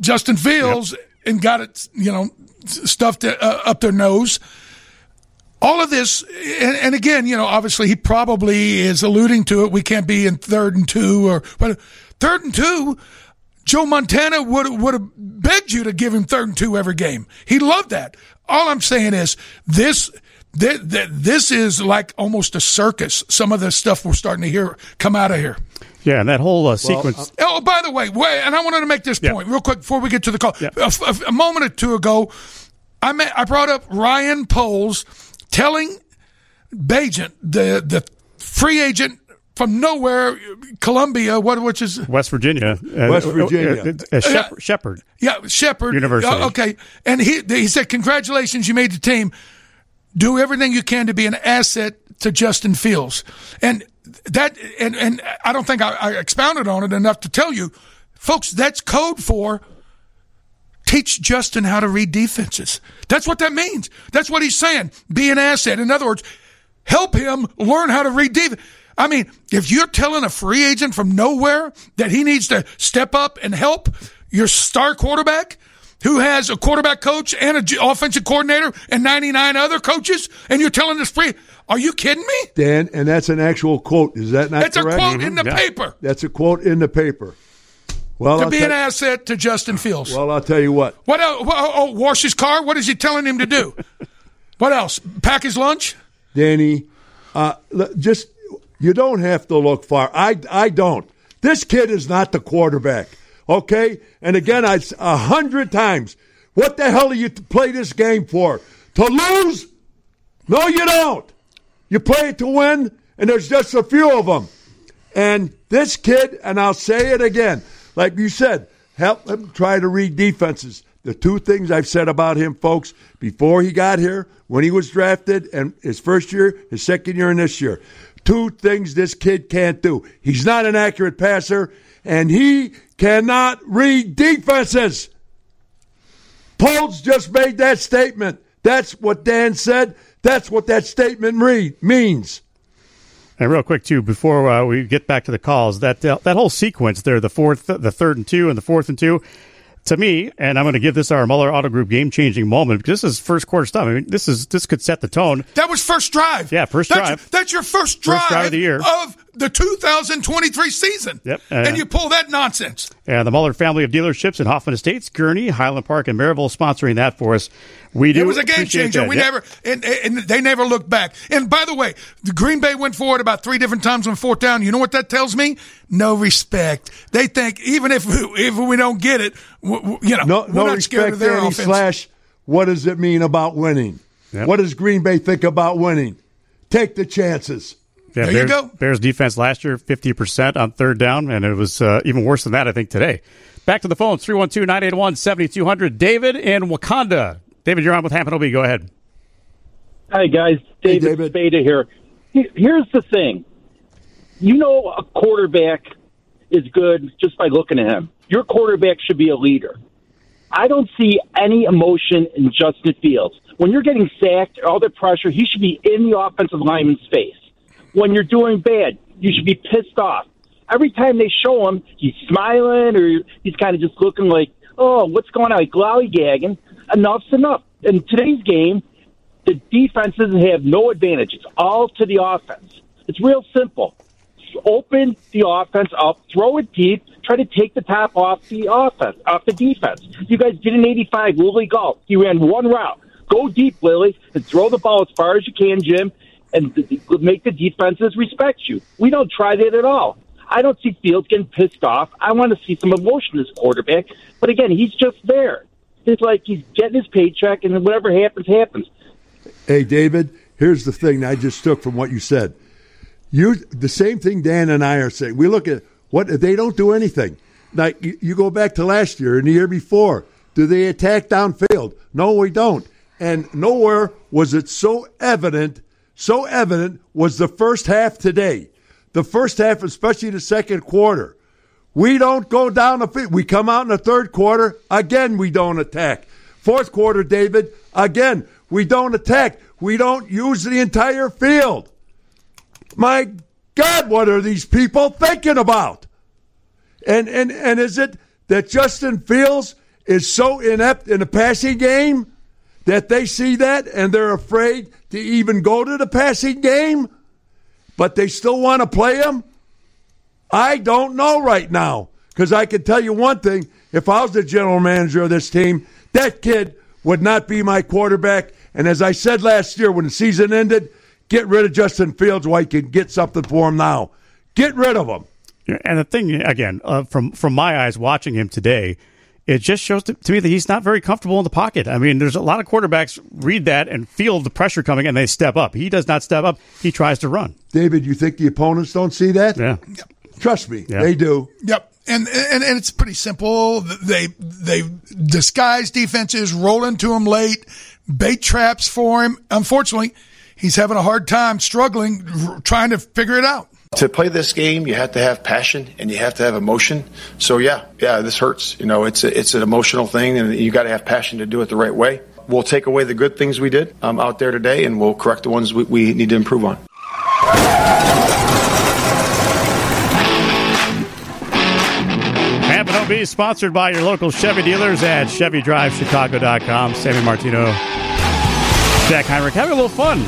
E: Justin Fields and got it, you know, stuffed uh, up their nose. All of this, and, and again, you know, obviously he probably is alluding to it. We can't be in third and two, or but third and two. Joe Montana would would have begged you to give him third and two every game. He loved that. All I'm saying is this. This, this is like almost a circus. Some of the stuff we're starting to hear come out of here.
G: Yeah, and that whole uh, sequence.
E: Oh, by the way, wait, and I wanted to make this point real quick before we get to the call. A, a- a moment or two ago, I met, I brought up Ryan Poles telling Bagent, the the free agent from nowhere, Columbia, what which is
G: West Virginia. Uh,
H: West
G: uh,
H: Virginia.
G: uh, uh, Shep- Shepherd.
E: yeah, Shepherd
G: University.
E: Uh, okay, and he he said, "Congratulations, you made the team. Do everything you can to be an asset to Justin Fields." And that and and I don't think I, I expounded on it enough to tell you, folks. That's code for teach Justin how to read defenses. That's what that means. That's what he's saying. Be an asset. In other words, help him learn how to read defense. I mean, if you're telling a free agent from nowhere that he needs to step up and help your star quarterback who has a quarterback coach and an offensive coordinator and 99 other coaches, and you're telling this free, are you kidding me?
H: Dan, and that's an actual quote. Is that not correct?
E: That's a
H: correct?
E: quote in mm-hmm. the paper.
H: That's a quote in the paper. Well,
E: to
H: I'll
E: be an asset to Justin Fields.
H: well, I'll tell you what.
E: What else? Oh, oh, wash his car? What is he telling him to do? *laughs* what else? Pack his lunch?
H: Danny, uh, just you don't have to look far. I I don't. This kid is not the quarterback. Okay, and again, I a hundred times. What the hell do you play this game for? To lose? No, you don't. You play it to win, and there's just a few of them. And this kid, and I'll say it again, like you said, help him try to read defenses. The two things I've said about him, folks, before he got here, when he was drafted, and his first year, his second year, and this year. Two things this kid can't do. He's not an accurate passer, and he cannot read defenses. Poles just made that statement. That's what Dan said. That's what that statement read, means.
G: And real quick too, before uh, we get back to the calls, that uh, that whole sequence there, the fourth, the third and two, and the fourth and two, to me, and I'm going to give this our Muller Auto Group game changing moment because this is first quarter stuff. I mean, this is this could set the tone.
E: That was first drive.
G: Yeah, first
E: that's,
G: drive.
E: That's your first drive,
G: First drive of the year.
E: of the 2023 season.
G: Yep.
E: and
G: Uh,
E: you pull that nonsense.
G: And the Muller family of dealerships in Hoffman Estates, Gurnee, Highland Park, and Merrillville sponsoring that for us. We do.
E: It was a game changer.
G: that.
E: We
G: Yep.
E: never, and, and they never looked back. And by the way, the Green Bay went forward about three different times on fourth down. You know what that tells me? No respect. They think even if if we don't get it, w- w- you know,
H: No,
E: we're
H: no
E: not scared
H: respect
E: of their offense.
H: slash. What does it mean about winning? What does Green Bay think about winning? Take the chances.
G: Yeah,
E: There you go.
G: Bears defense last year, 50% on third down, and it was uh, even worse than that, I think, today. Back to the phone, 312 981 7200. David in Wauconda. David, you're on with Hampton OB. Go ahead.
Q: Hi, guys. David, Spada here. Here's the thing. You know a quarterback is good just by looking at him. Your quarterback should be a leader. I don't see any emotion in Justin Fields. When you're getting sacked, all the pressure, he should be in the offensive lineman's face. When you're doing bad, you should be pissed off. Every time they show him, he's smiling or he's kind of just looking like, oh, what's going on? Like lollygagging. Enough's enough. In today's game, the defenses have no advantage. It's all to the offense. It's real simple. Open the offense up, throw it deep, try to take the top off the offense, off the defense. You guys did an 85, Willie Gault. You ran one route. Go deep, Willie, and throw the ball as far as you can, Jim, and make the defenses respect you. We don't try that at all. I don't see Fields getting pissed off. I want to see some emotion as quarterback. But again, he's just there. It's like he's getting his paycheck, and whatever happens, happens.
H: Hey, David, here's the thing I just took from what you said. You the same thing Dan and I are saying. We look at what they don't do anything. Like you, you go back to last year and the year before. Do they attack downfield? No, we don't. And nowhere was it so evident so evident was the first half today. The first half, especially the second quarter. We don't go down the field. We come out in the third quarter. Again, we don't attack. Fourth quarter, David, again, we don't attack. We don't use the entire field. My God, what are these people thinking about? And and and is it that Justin Fields is so inept in the passing game that they see that and they're afraid to even go to the passing game, but they still want to play him? I don't know right now because I can tell you one thing: if I was the general manager of this team, that kid would not be my quarterback. And as I said last year when the season ended, get rid of Justin Fields while you can get something for him now. Get rid of him.
G: And the thing, again, uh, from from my eyes watching him today, it just shows to, to me that he's not very comfortable in the pocket. I mean, there's a lot of quarterbacks read that and feel the pressure coming and they step up. He does not step up. He tries to run.
H: David, you think the opponents don't see that?
G: Yeah. Yep.
H: Trust me,
G: Yeah.
H: they do.
E: Yep. And, and and it's pretty simple. They they disguise defenses, roll into him late, bait traps for him. Unfortunately, he's having a hard time struggling r- trying to figure it out.
R: To play this game, you have to have passion and you have to have emotion. So yeah, yeah, this hurts. You know, it's a, it's an emotional thing, and you got to have passion to do it the right way. We'll take away the good things we did um, out there today, and we'll correct the ones we, we need to improve on.
G: OB is sponsored by your local Chevy dealers at ChevyDriveChicago.com. Sammy Martino, Jack Heinrich, having a little fun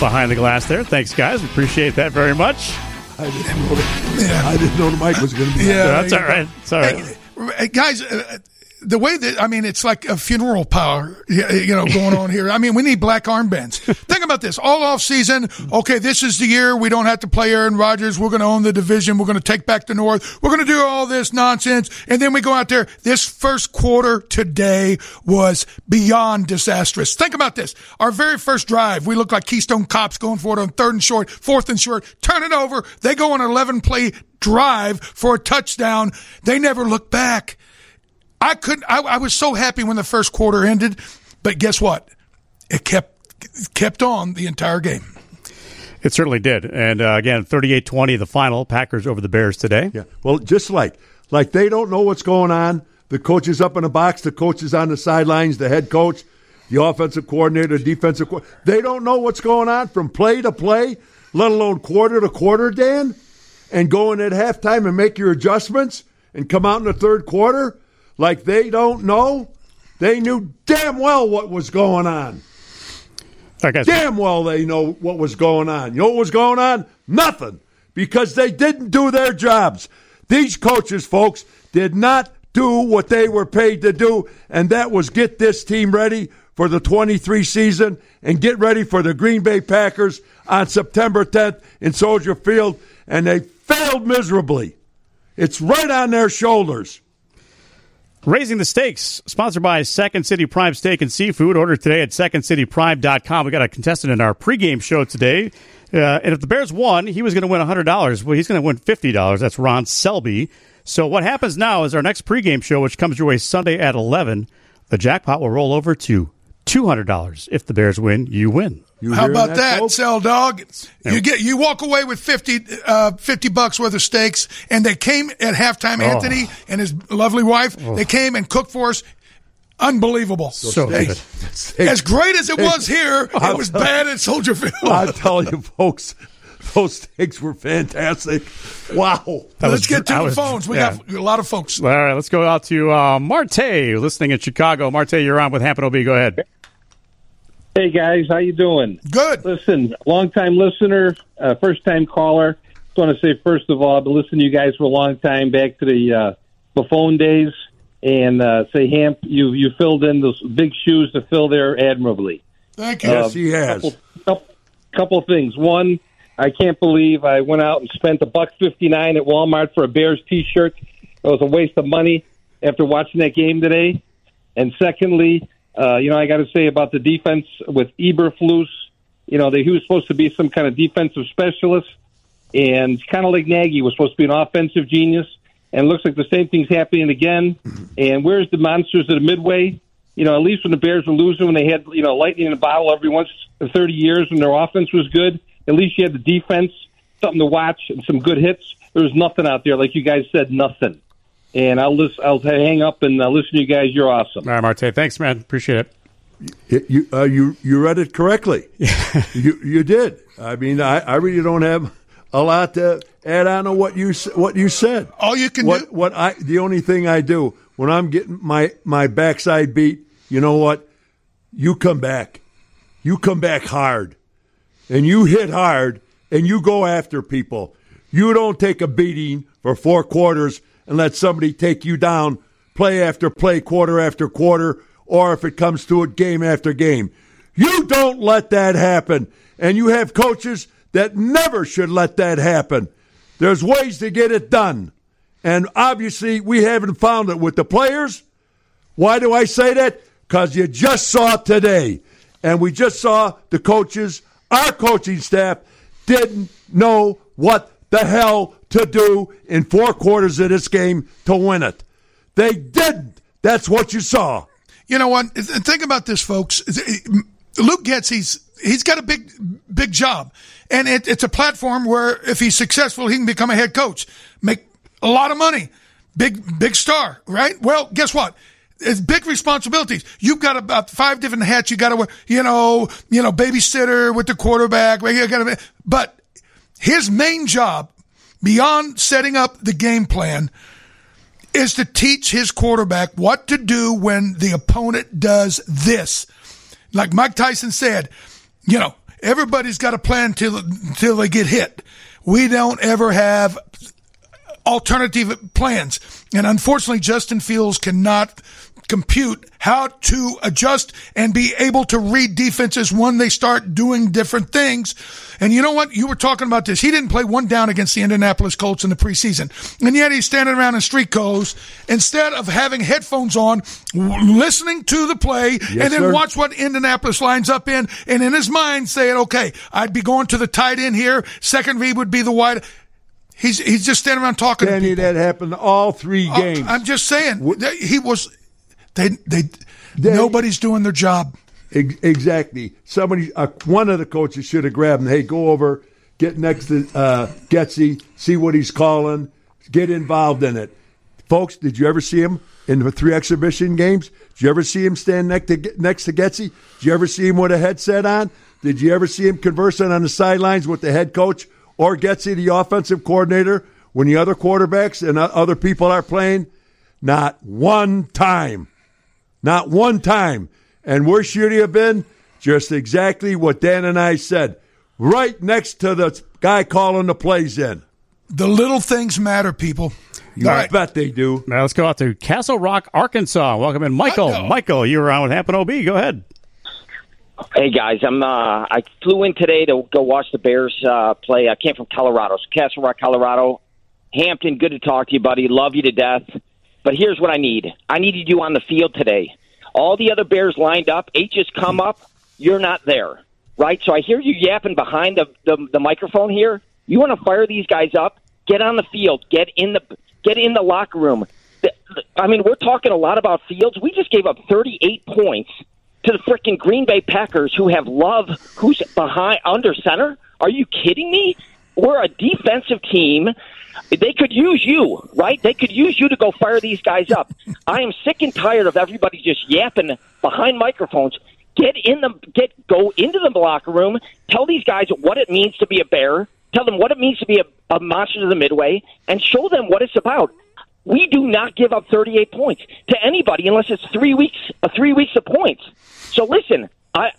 G: behind the glass there. Thanks, guys. Appreciate that very much.
H: I didn't know the, *laughs* I didn't know the mic was going to be.
E: Yeah,
G: that's all right. It's all right.
E: Hey, guys, uh, the way that I mean, it's like a funeral power, you know, going on here. I mean, we need black armbands. Think about this: all off season. Okay, this is the year we don't have to play Aaron Rodgers. We're going to own the division. We're going to take back the North. We're going to do all this nonsense, and then we go out there. This first quarter today was beyond disastrous. Think about this: our very first drive, we look like Keystone Cops going for it on third and short, fourth and short. Turn it over. They go on an eleven play drive for a touchdown. They never look back. I couldn't. I, I was so happy when the first quarter ended, but guess what? It kept kept on the entire game.
G: It certainly did. And uh, again, 38 20, the final. Packers over the Bears today.
H: Yeah. Well, just like like they don't know what's going on. The coach is up in the box. The coach is on the sidelines. The head coach, the offensive coordinator, the defensive. Co- they don't know what's going on from play to play, let alone quarter to quarter. Dan, and go in at halftime and make your adjustments and come out in the third quarter like they don't know. They knew damn well what was going on. Damn well they know what was going on. You know what was going on? Nothing. Because they didn't do their jobs. These coaches, folks, did not do what they were paid to do, and that was get this team ready for the 23 season and get ready for the Green Bay Packers on September 10th in Soldier Field, and they failed miserably. It's right on their shoulders.
G: Raising the Stakes, sponsored by Second City Prime Steak and Seafood. Order today at secondcityprime.com. We got a contestant in our pregame show today. Uh, and if the Bears won, he was going to win $100. Well, he's going to win $50. That's Ron Selby. So what happens now is our next pregame show, which comes your way Sunday at 11, the jackpot will roll over to $200. If the Bears win, you win.
E: How about that, sell dog? You get you walk away with 50, uh, 50 bucks worth of steaks, and they came at halftime.
G: Oh.
E: Anthony and his lovely wife,
G: Oh.
E: they came and cooked for us. Unbelievable.
G: So
E: Hey,
G: good.
E: as great as it was here,
H: I'll
E: it was
H: tell-
E: bad at Soldier Field.
H: I tell you, folks, those steaks were fantastic. Wow.
G: That
E: Let's
G: was-
E: get to
G: that
E: the
G: was-
E: phones. We
G: yeah.
E: got a lot of folks.
G: All right, let's go out to uh, Marte, listening in Chicago. Marte, you're on with Hampton OB. Go ahead.
S: Hey guys, how you doing?
E: Good.
S: Listen, long time listener, uh, first time caller. Just want to say first of all, I've been listening to you guys for a long time, back to the uh, the Buffone days, and uh, say Hamp, you you filled in those big shoes to fill there admirably.
E: Thank
S: you.
H: Yes, he has.
S: Couple, couple, couple things. One, I can't believe I went out and spent a buck fifty nine at Walmart for a Bears T-shirt. It was a waste of money after watching that game today. And secondly, uh, you know, I got to say about the defense with Eberflus. You know, that he was supposed to be some kind of defensive specialist, and kind of like Nagy was supposed to be an offensive genius. And it looks like the same thing's happening again. And where's the monsters of the Midway? You know, at least when the Bears were losing, when they had you know lightning in a bottle every once in thirty years, when their offense was good, at least you had the defense, something to watch, and some good hits. There was nothing out there, like you guys said, nothing. And I'll listen, I'll hang up and uh, listen to you guys. You're awesome.
G: All right, Marte. Thanks, man. Appreciate it.
H: It- you uh, you you read it correctly. *laughs* you you did. I mean, I, I really don't have a lot to add on to what you what you said.
E: All you can
H: what,
E: do.
H: What I the only thing I do when I'm getting my my backside beat, you know what? You come back, you come back hard, and you hit hard, and you go after people. You don't take a beating for four quarters and let somebody take you down play after play, quarter after quarter, or if it comes to it, game after game. You don't let that happen. And you have coaches that never should let that happen. There's ways to get it done. And obviously, we haven't found it with the players. Why do I say that? Because you just saw today. And we just saw the coaches, our coaching staff, didn't know what the hell to do in four quarters of this game to win it. They didn't. That's what you saw.
E: You know what? Think about this, folks. Eh, Luke Getsy he's he's got a big big job, and it, it's a platform where if he's successful, he can become a head coach, make a lot of money, big big star, right? Well, guess what? It's big responsibilities. You've got about five different hats. You got to, wear, you know, you know, babysitter with the quarterback. But his main job, beyond setting up the game plan, is to teach his quarterback what to do when the opponent does this. Like Mike Tyson said, you know, everybody's got a plan till till they get hit. We don't ever have alternative plans. And unfortunately, Justin Fields cannot compute how to adjust and be able to read defenses when they start doing different things. And you know what? You were talking about this. He didn't play one down against the Indianapolis Colts in the preseason. And yet he's standing around in street clothes instead of having headphones on, listening to the play,
H: Yes,
E: and then
H: sir.
E: watch what Indianapolis lines up in. And in his mind saying, okay, I'd be going to the tight end here. Second read would be the wide. He's, he's just standing around talking. to
H: Danny, that happened all three
E: uh,
H: games.
E: I'm just saying he was. They they nobody's doing their job.
H: Ex- Exactly. Somebody, uh, one of the coaches should have grabbed him. Hey, go over, get next to uh, Getsy, see what he's calling, get involved in it. Folks, did you ever see him in the three exhibition games? Did you ever see him stand next to next to Getsy? Did you ever see him with a headset on? Did you ever see him conversing on the sidelines with the head coach or Getsy, the offensive coordinator, when the other quarterbacks and other people are playing? Not one time. Not one time. And where should he have been? Just exactly what Dan and I said. Right next to the guy calling the plays in.
E: The little things matter, people.
H: You
E: All right.
H: bet they do.
G: Now let's go out to Castle Rock, Arkansas. Welcome in, Michael. Michael, you're around with Hampton OB. Go ahead.
T: Hey guys, I'm uh I flew in today to go watch the Bears uh play. I came from Colorado, so Castle Rock, Colorado. Hampton, good to talk to you, buddy. Love you to death. But here's what I need. I needed you on the field today. All the other Bears lined up, eight just come up, you're not there. Right? So I hear you yapping behind the the, the microphone here. You want to fire these guys up? Get on the field. Get in the get in the locker room. I mean, we're talking a lot about Fields. We just gave up 38 points to the freaking Green Bay Packers, who have Love, who's behind under center. Are you kidding me? We're a defensive team. They could use you, right? They could use you to go fire these guys up. I am sick and tired of everybody just yapping behind microphones. Get in the get go into the locker room. Tell these guys what it means to be a bear. Tell them what it means to be a, a monster of the midway, and show them what it's about. We do not give up 38 points to anybody unless it's three weeks, uh, three weeks of points. So listen, I,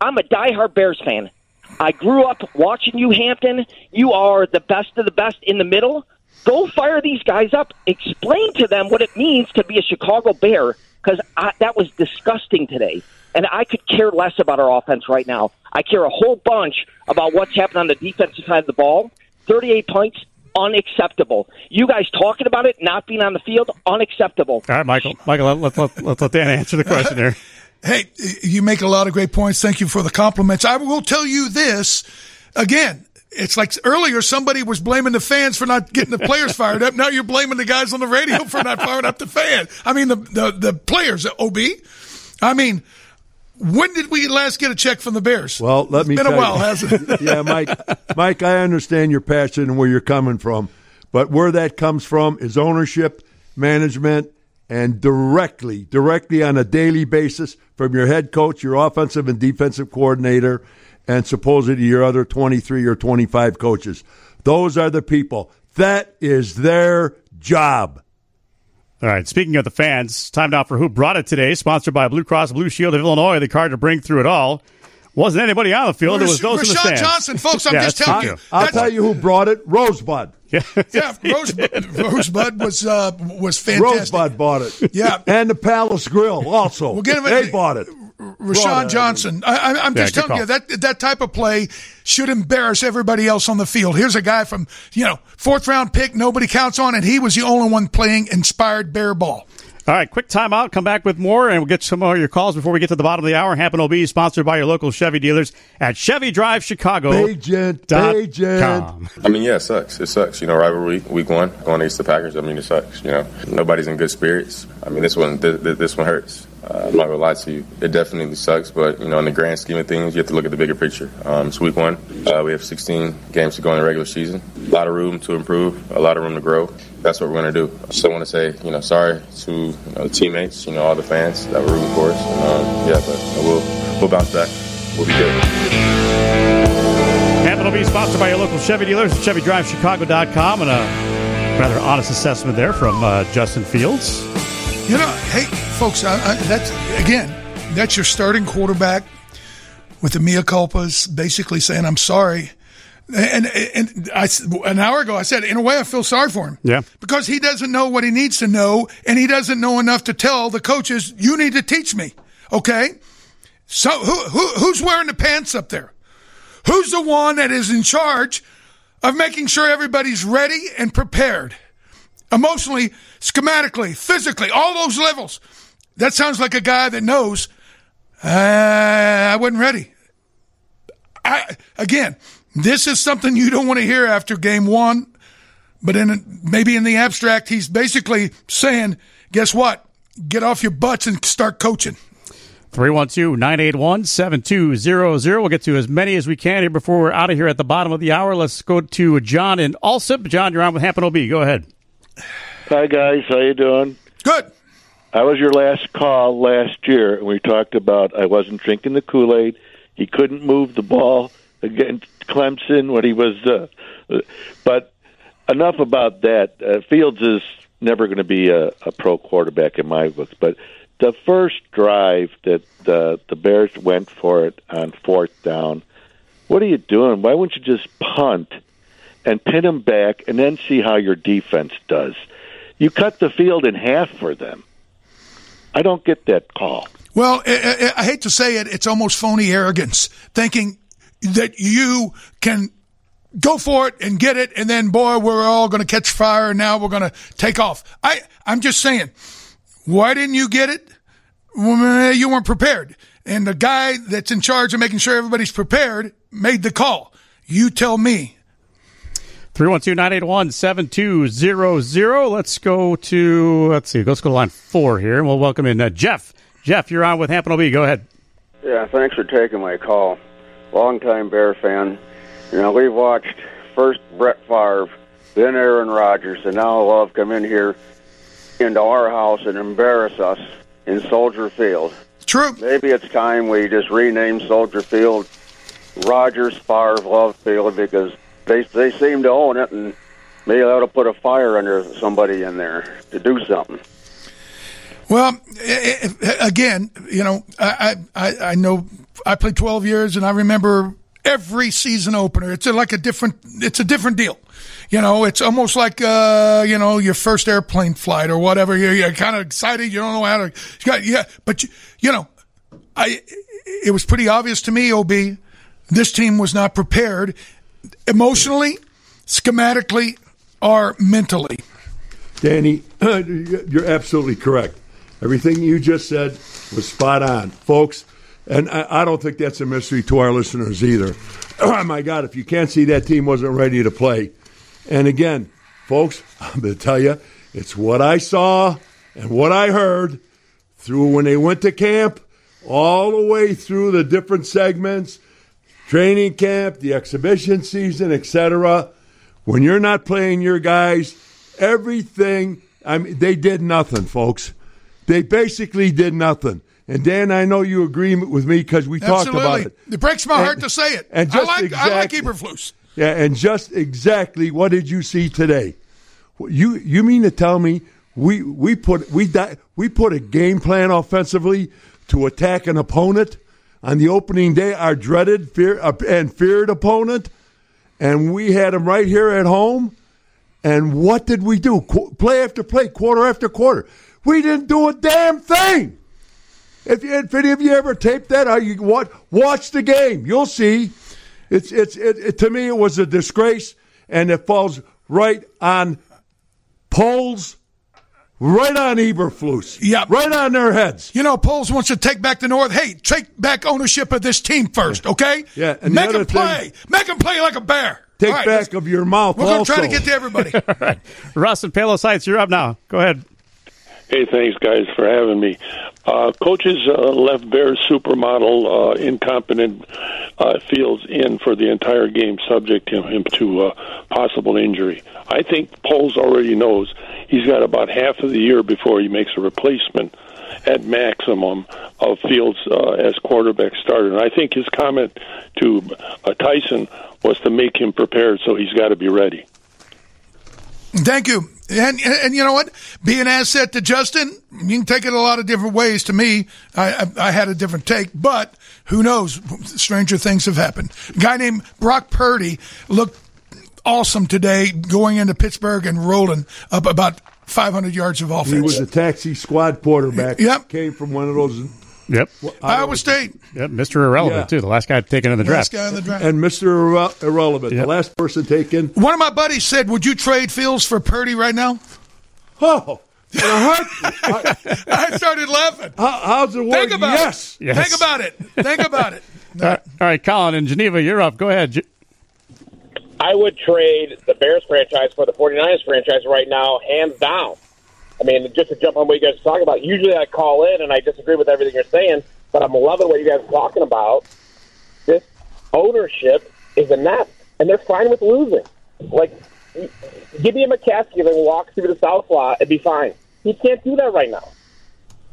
T: I'm a diehard Bears fan. I grew up watching you, Hampton. You are the best of the best in the middle. Go fire these guys up. Explain to them what it means to be a Chicago Bear because that was disgusting today. And I could care less about our offense right now. I care a whole bunch about what's happened on the defensive side of the ball. 38 points, unacceptable. You guys talking about it, not being on the field, unacceptable.
G: All right, Michael. Michael, let's, let, let, let Dan answer the question here. *laughs*
E: Hey, you make a lot of great points. Thank you for the compliments. I will tell you this again. It's like earlier somebody was blaming the fans for not getting the players *laughs* fired up. Now you're blaming the guys on the radio for not firing up the fans. I mean the the, the players. Ob, I mean, when did we last get a check from the Bears?
H: Well, let
E: It's
H: me
E: been a while,
H: you.
E: hasn't it? *laughs*
H: yeah, Mike. Mike, I understand your passion and where you're coming from, but where that comes from is ownership, management, and directly, directly on a daily basis from your head coach, your offensive and defensive coordinator, and supposedly your other 23 or 25 coaches. Those are the people. That is their job.
G: All right. Speaking of the fans, time now for Who Brought It Today, sponsored by Blue Cross Blue Shield of Illinois, the card to bring through it all. Wasn't anybody on the field. It was those in the stands.
E: Johnson, folks, I'm *laughs*
G: Yeah,
E: just telling you.
H: I'll tell you who brought it. Rosebud.
G: Yeah,
E: yeah, *laughs* Rosebud, Rosebud was uh, was fantastic.
H: Rosebud bought it.
E: Yeah.
H: and the Palace Grill also.
E: We'll get him
H: they bought it. Roschon
E: Johnson. I, I, I'm just
H: good
E: telling you that that type of play should embarrass everybody else on the field. Here's a guy from you know fourth round pick, nobody counts on, and he was the only one playing inspired bear ball.
G: All right, quick timeout. Come back with more, and we'll get some more of your calls before we get to the bottom of the hour. Hamp and OB is sponsored by your local Chevy dealers at Chevy Drive Chicago.
H: Agent, agent.
A: I mean, yeah, it sucks. It sucks. You know, rivalry week, week one, going against the Packers. I mean, it sucks. You know, nobody's in good spirits. I mean, this one, th- th- this one hurts. Uh, I'm not gonna lie to you. It definitely sucks, but you know, in the grand scheme of things, you have to look at the bigger picture. Um, it's week one. Uh, we have 16 games to go in the regular season. A lot of room to improve. A lot of room to grow. That's what we're gonna do. I still want to say, you know, sorry to you know, the teammates, you know, all the fans that were rooting for us. And, um, yeah, but you know, we'll we'll bounce back. We'll be good.
G: Hampton OB is sponsored by your local Chevy dealers at ChevyDriveChicago.com, and a rather honest assessment there from uh, Justin Fields.
E: You know, hey, folks, I, I, that's again, that's your starting quarterback with the mea culpas, basically saying, "I'm sorry." And and I, an hour ago, I said, in a way, I feel sorry for him
G: Yeah.
E: because he doesn't know what he needs to know, and he doesn't know enough to tell the coaches, "You need to teach me." Okay, so who, who who's wearing the pants up there? Who's the one that is in charge of making sure everybody's ready and prepared? Emotionally, schematically, physically, all those levels. That sounds like a guy that knows uh, I wasn't ready. I, again, this is something you don't want to hear after game one, but in maybe in the abstract, he's basically saying, guess what? Get off your butts and start coaching.
G: 312 981 7200. We'll get to as many as we can here before we're out of here at the bottom of the hour. Let's go to John in Alsip. John, you're on with Hampton OB. Go ahead.
U: Hi guys, how you doing?
E: Good.
U: I was your last call last year, and we talked about I wasn't drinking the Kool Aid. He couldn't move the ball against Clemson when he was. Uh, but enough about that. Uh, Fields is never going to be a, a pro quarterback in my books. But the first drive that uh, the Bears went for it on fourth down, what are you doing? Why wouldn't you just punt and pin him back and then see how your defense does? You cut the field in half for them. I don't get that call.
E: Well, I hate to say it, it's almost phony arrogance, thinking that you can go for it and get it, and then boy, we're all going to catch fire, and now we're going to take off. I, I'm just saying, why didn't you get it? Well, you weren't prepared, and the guy that's in charge of making sure everybody's prepared made the call. You tell me.
G: 312 981 7200. Let's go to, let's see, let's go to line four here, and we'll welcome in uh, Jeff. Jeff, you're on with Hampton OB. Go ahead.
V: Yeah, thanks for taking my call. Longtime Bear fan. You know, we've watched first Brett Favre, then Aaron Rodgers, and now Love come in here into our house and embarrass us in Soldier Field.
E: True.
V: Maybe it's time we just rename Soldier Field Rodgers Favre Love Field because they they seem to own it, and maybe they ought to put a fire under somebody in there to do something.
E: Well, again, you know, I, I, I know I played 12 years and I remember every season opener. It's like a different, it's a different deal. You know, it's almost like, uh, you know, your first airplane flight or whatever. You're, you're kind of excited. You don't know how to, got, yeah, but you, you know, I, it was pretty obvious to me, OB, this team was not prepared emotionally, schematically, or mentally.
H: Danny, *clears throat* you're absolutely correct. Everything you just said was spot on, folks. And I, I don't think that's a mystery to our listeners either. *clears throat* Oh my God, if you can't see that team wasn't ready to play. And again, folks, *laughs* I'm going to tell you, it's what I saw and what I heard through when they went to camp all the way through the different segments, training camp, the exhibition season, etc. When you're not playing your guys, everything. I mean, they did nothing, folks. They basically did nothing. And Dan, I know you agree with me because we talked about it.
E: It breaks my
H: And-
E: heart to say it.
H: and
E: I
H: just
E: like I like
H: exactly-
E: Eberflus.
H: Yeah, and just exactly what did you see today? You you mean to tell me we we put we di- we put a game plan offensively to attack an opponent on the opening day, our dreaded fear uh, and feared opponent, and we had him right here at home. And what did we do? Qu- play after play, quarter after quarter. We didn't do a damn thing. If, if any of you ever taped that, or you watch watch the game, you'll see. It's it's it, it, to me it was a disgrace, and it falls right on Poles, right on Eberflus,
E: yeah,
H: right on their heads.
E: You know, Poles wants to take back the North. Hey, take back ownership of this team first, okay?
H: Yeah, and
E: make
H: other
E: him play. Make him play like a bear.
H: Take
E: All right,
H: back of your mouth.
E: We're going to try to get to everybody. *laughs*
G: All right. Russ and Palos Heights, you're up now. Go ahead.
W: Hey, thanks, guys, for having me. Uh, coaches uh, left Bears supermodel uh, incompetent uh, Fields in for the entire game, subject him, him to uh, possible injury. I think Poles already knows he's got about half of the year before he makes a replacement at maximum of Fields uh, as quarterback starter. And I think his comment to Tyson was to make him prepared, so he's got to be ready.
E: Thank you. And, and you know what? Be an asset to Justin. You can take it a lot of different ways. To me, I, I, I had a different take, but who knows? Stranger things have happened. A guy named Brock Purdy looked awesome today going into Pittsburgh and rolling up about 500 yards of offense.
H: He was a taxi squad quarterback.
E: Yep.
H: Came from one of those.
G: Yep.
E: Iowa State.
G: Yep. Mr. Irrelevant,
H: Yeah.
G: too. The last guy taken in the draft.
E: Last
G: draft.
E: guy in the draft.
H: And Mr. Irre- Irrelevant, the last person taken.
E: One of my buddies said, "Would you trade Fields for Purdy right now?"
H: Oh, in. *laughs*
E: I started laughing.
H: How, how's it word?
E: Think about
H: yes.
E: it. Think about it. Think about it. *laughs*
G: All right, all right, Colin in Geneva, you're up. Go ahead.
X: I would trade the Bears franchise for the 49ers franchise right now, hands down. I mean, just to jump on what you guys are talking about, usually I call in and I disagree with everything you're saying, but I'm loving what you guys are talking about. This ownership is a mess, and they're fine with losing. Like, give me a McCaskey and walk through the South lot and be fine. He can't do that right now.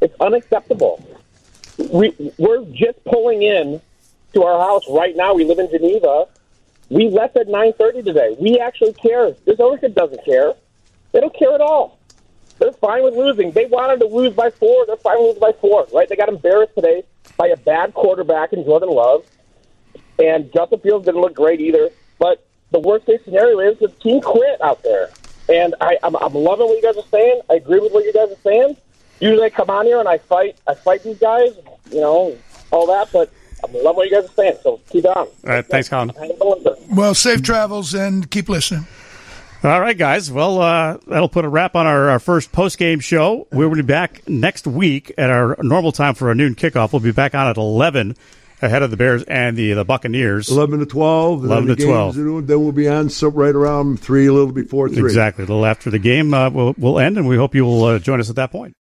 X: It's unacceptable. We, we're just pulling in to our house right now. We live in Geneva. We left at 9.30 today. We actually care. This ownership doesn't care. They don't care at all. They're fine with losing. They wanted to lose by four. They're fine with losing by four, right? They got embarrassed today by a bad quarterback in Jordan Love. And Justin Fields didn't look great either. But the worst case scenario is the team quit out there. And I, I'm, I'm loving what you guys are saying. I agree with what you guys are saying. Usually I come on here and I fight. I fight these guys, you know, all that. But I'm loving what you guys are saying. So keep on.
G: All right, thanks, Colin.
E: Well, safe travels and keep listening.
G: All right, guys. Well, uh, that'll put a wrap on our, our first post game show. We will be back next week at our normal time for a noon kickoff. We'll be back on at 11 ahead of the Bears and the, the Buccaneers.
H: 11 to 12.
G: 11 to
H: the
G: 12.
H: games, Then we'll be on so right around 3, a little before 3.
G: Exactly. A little after the game uh, will will end, and we hope you will uh, join us at that point.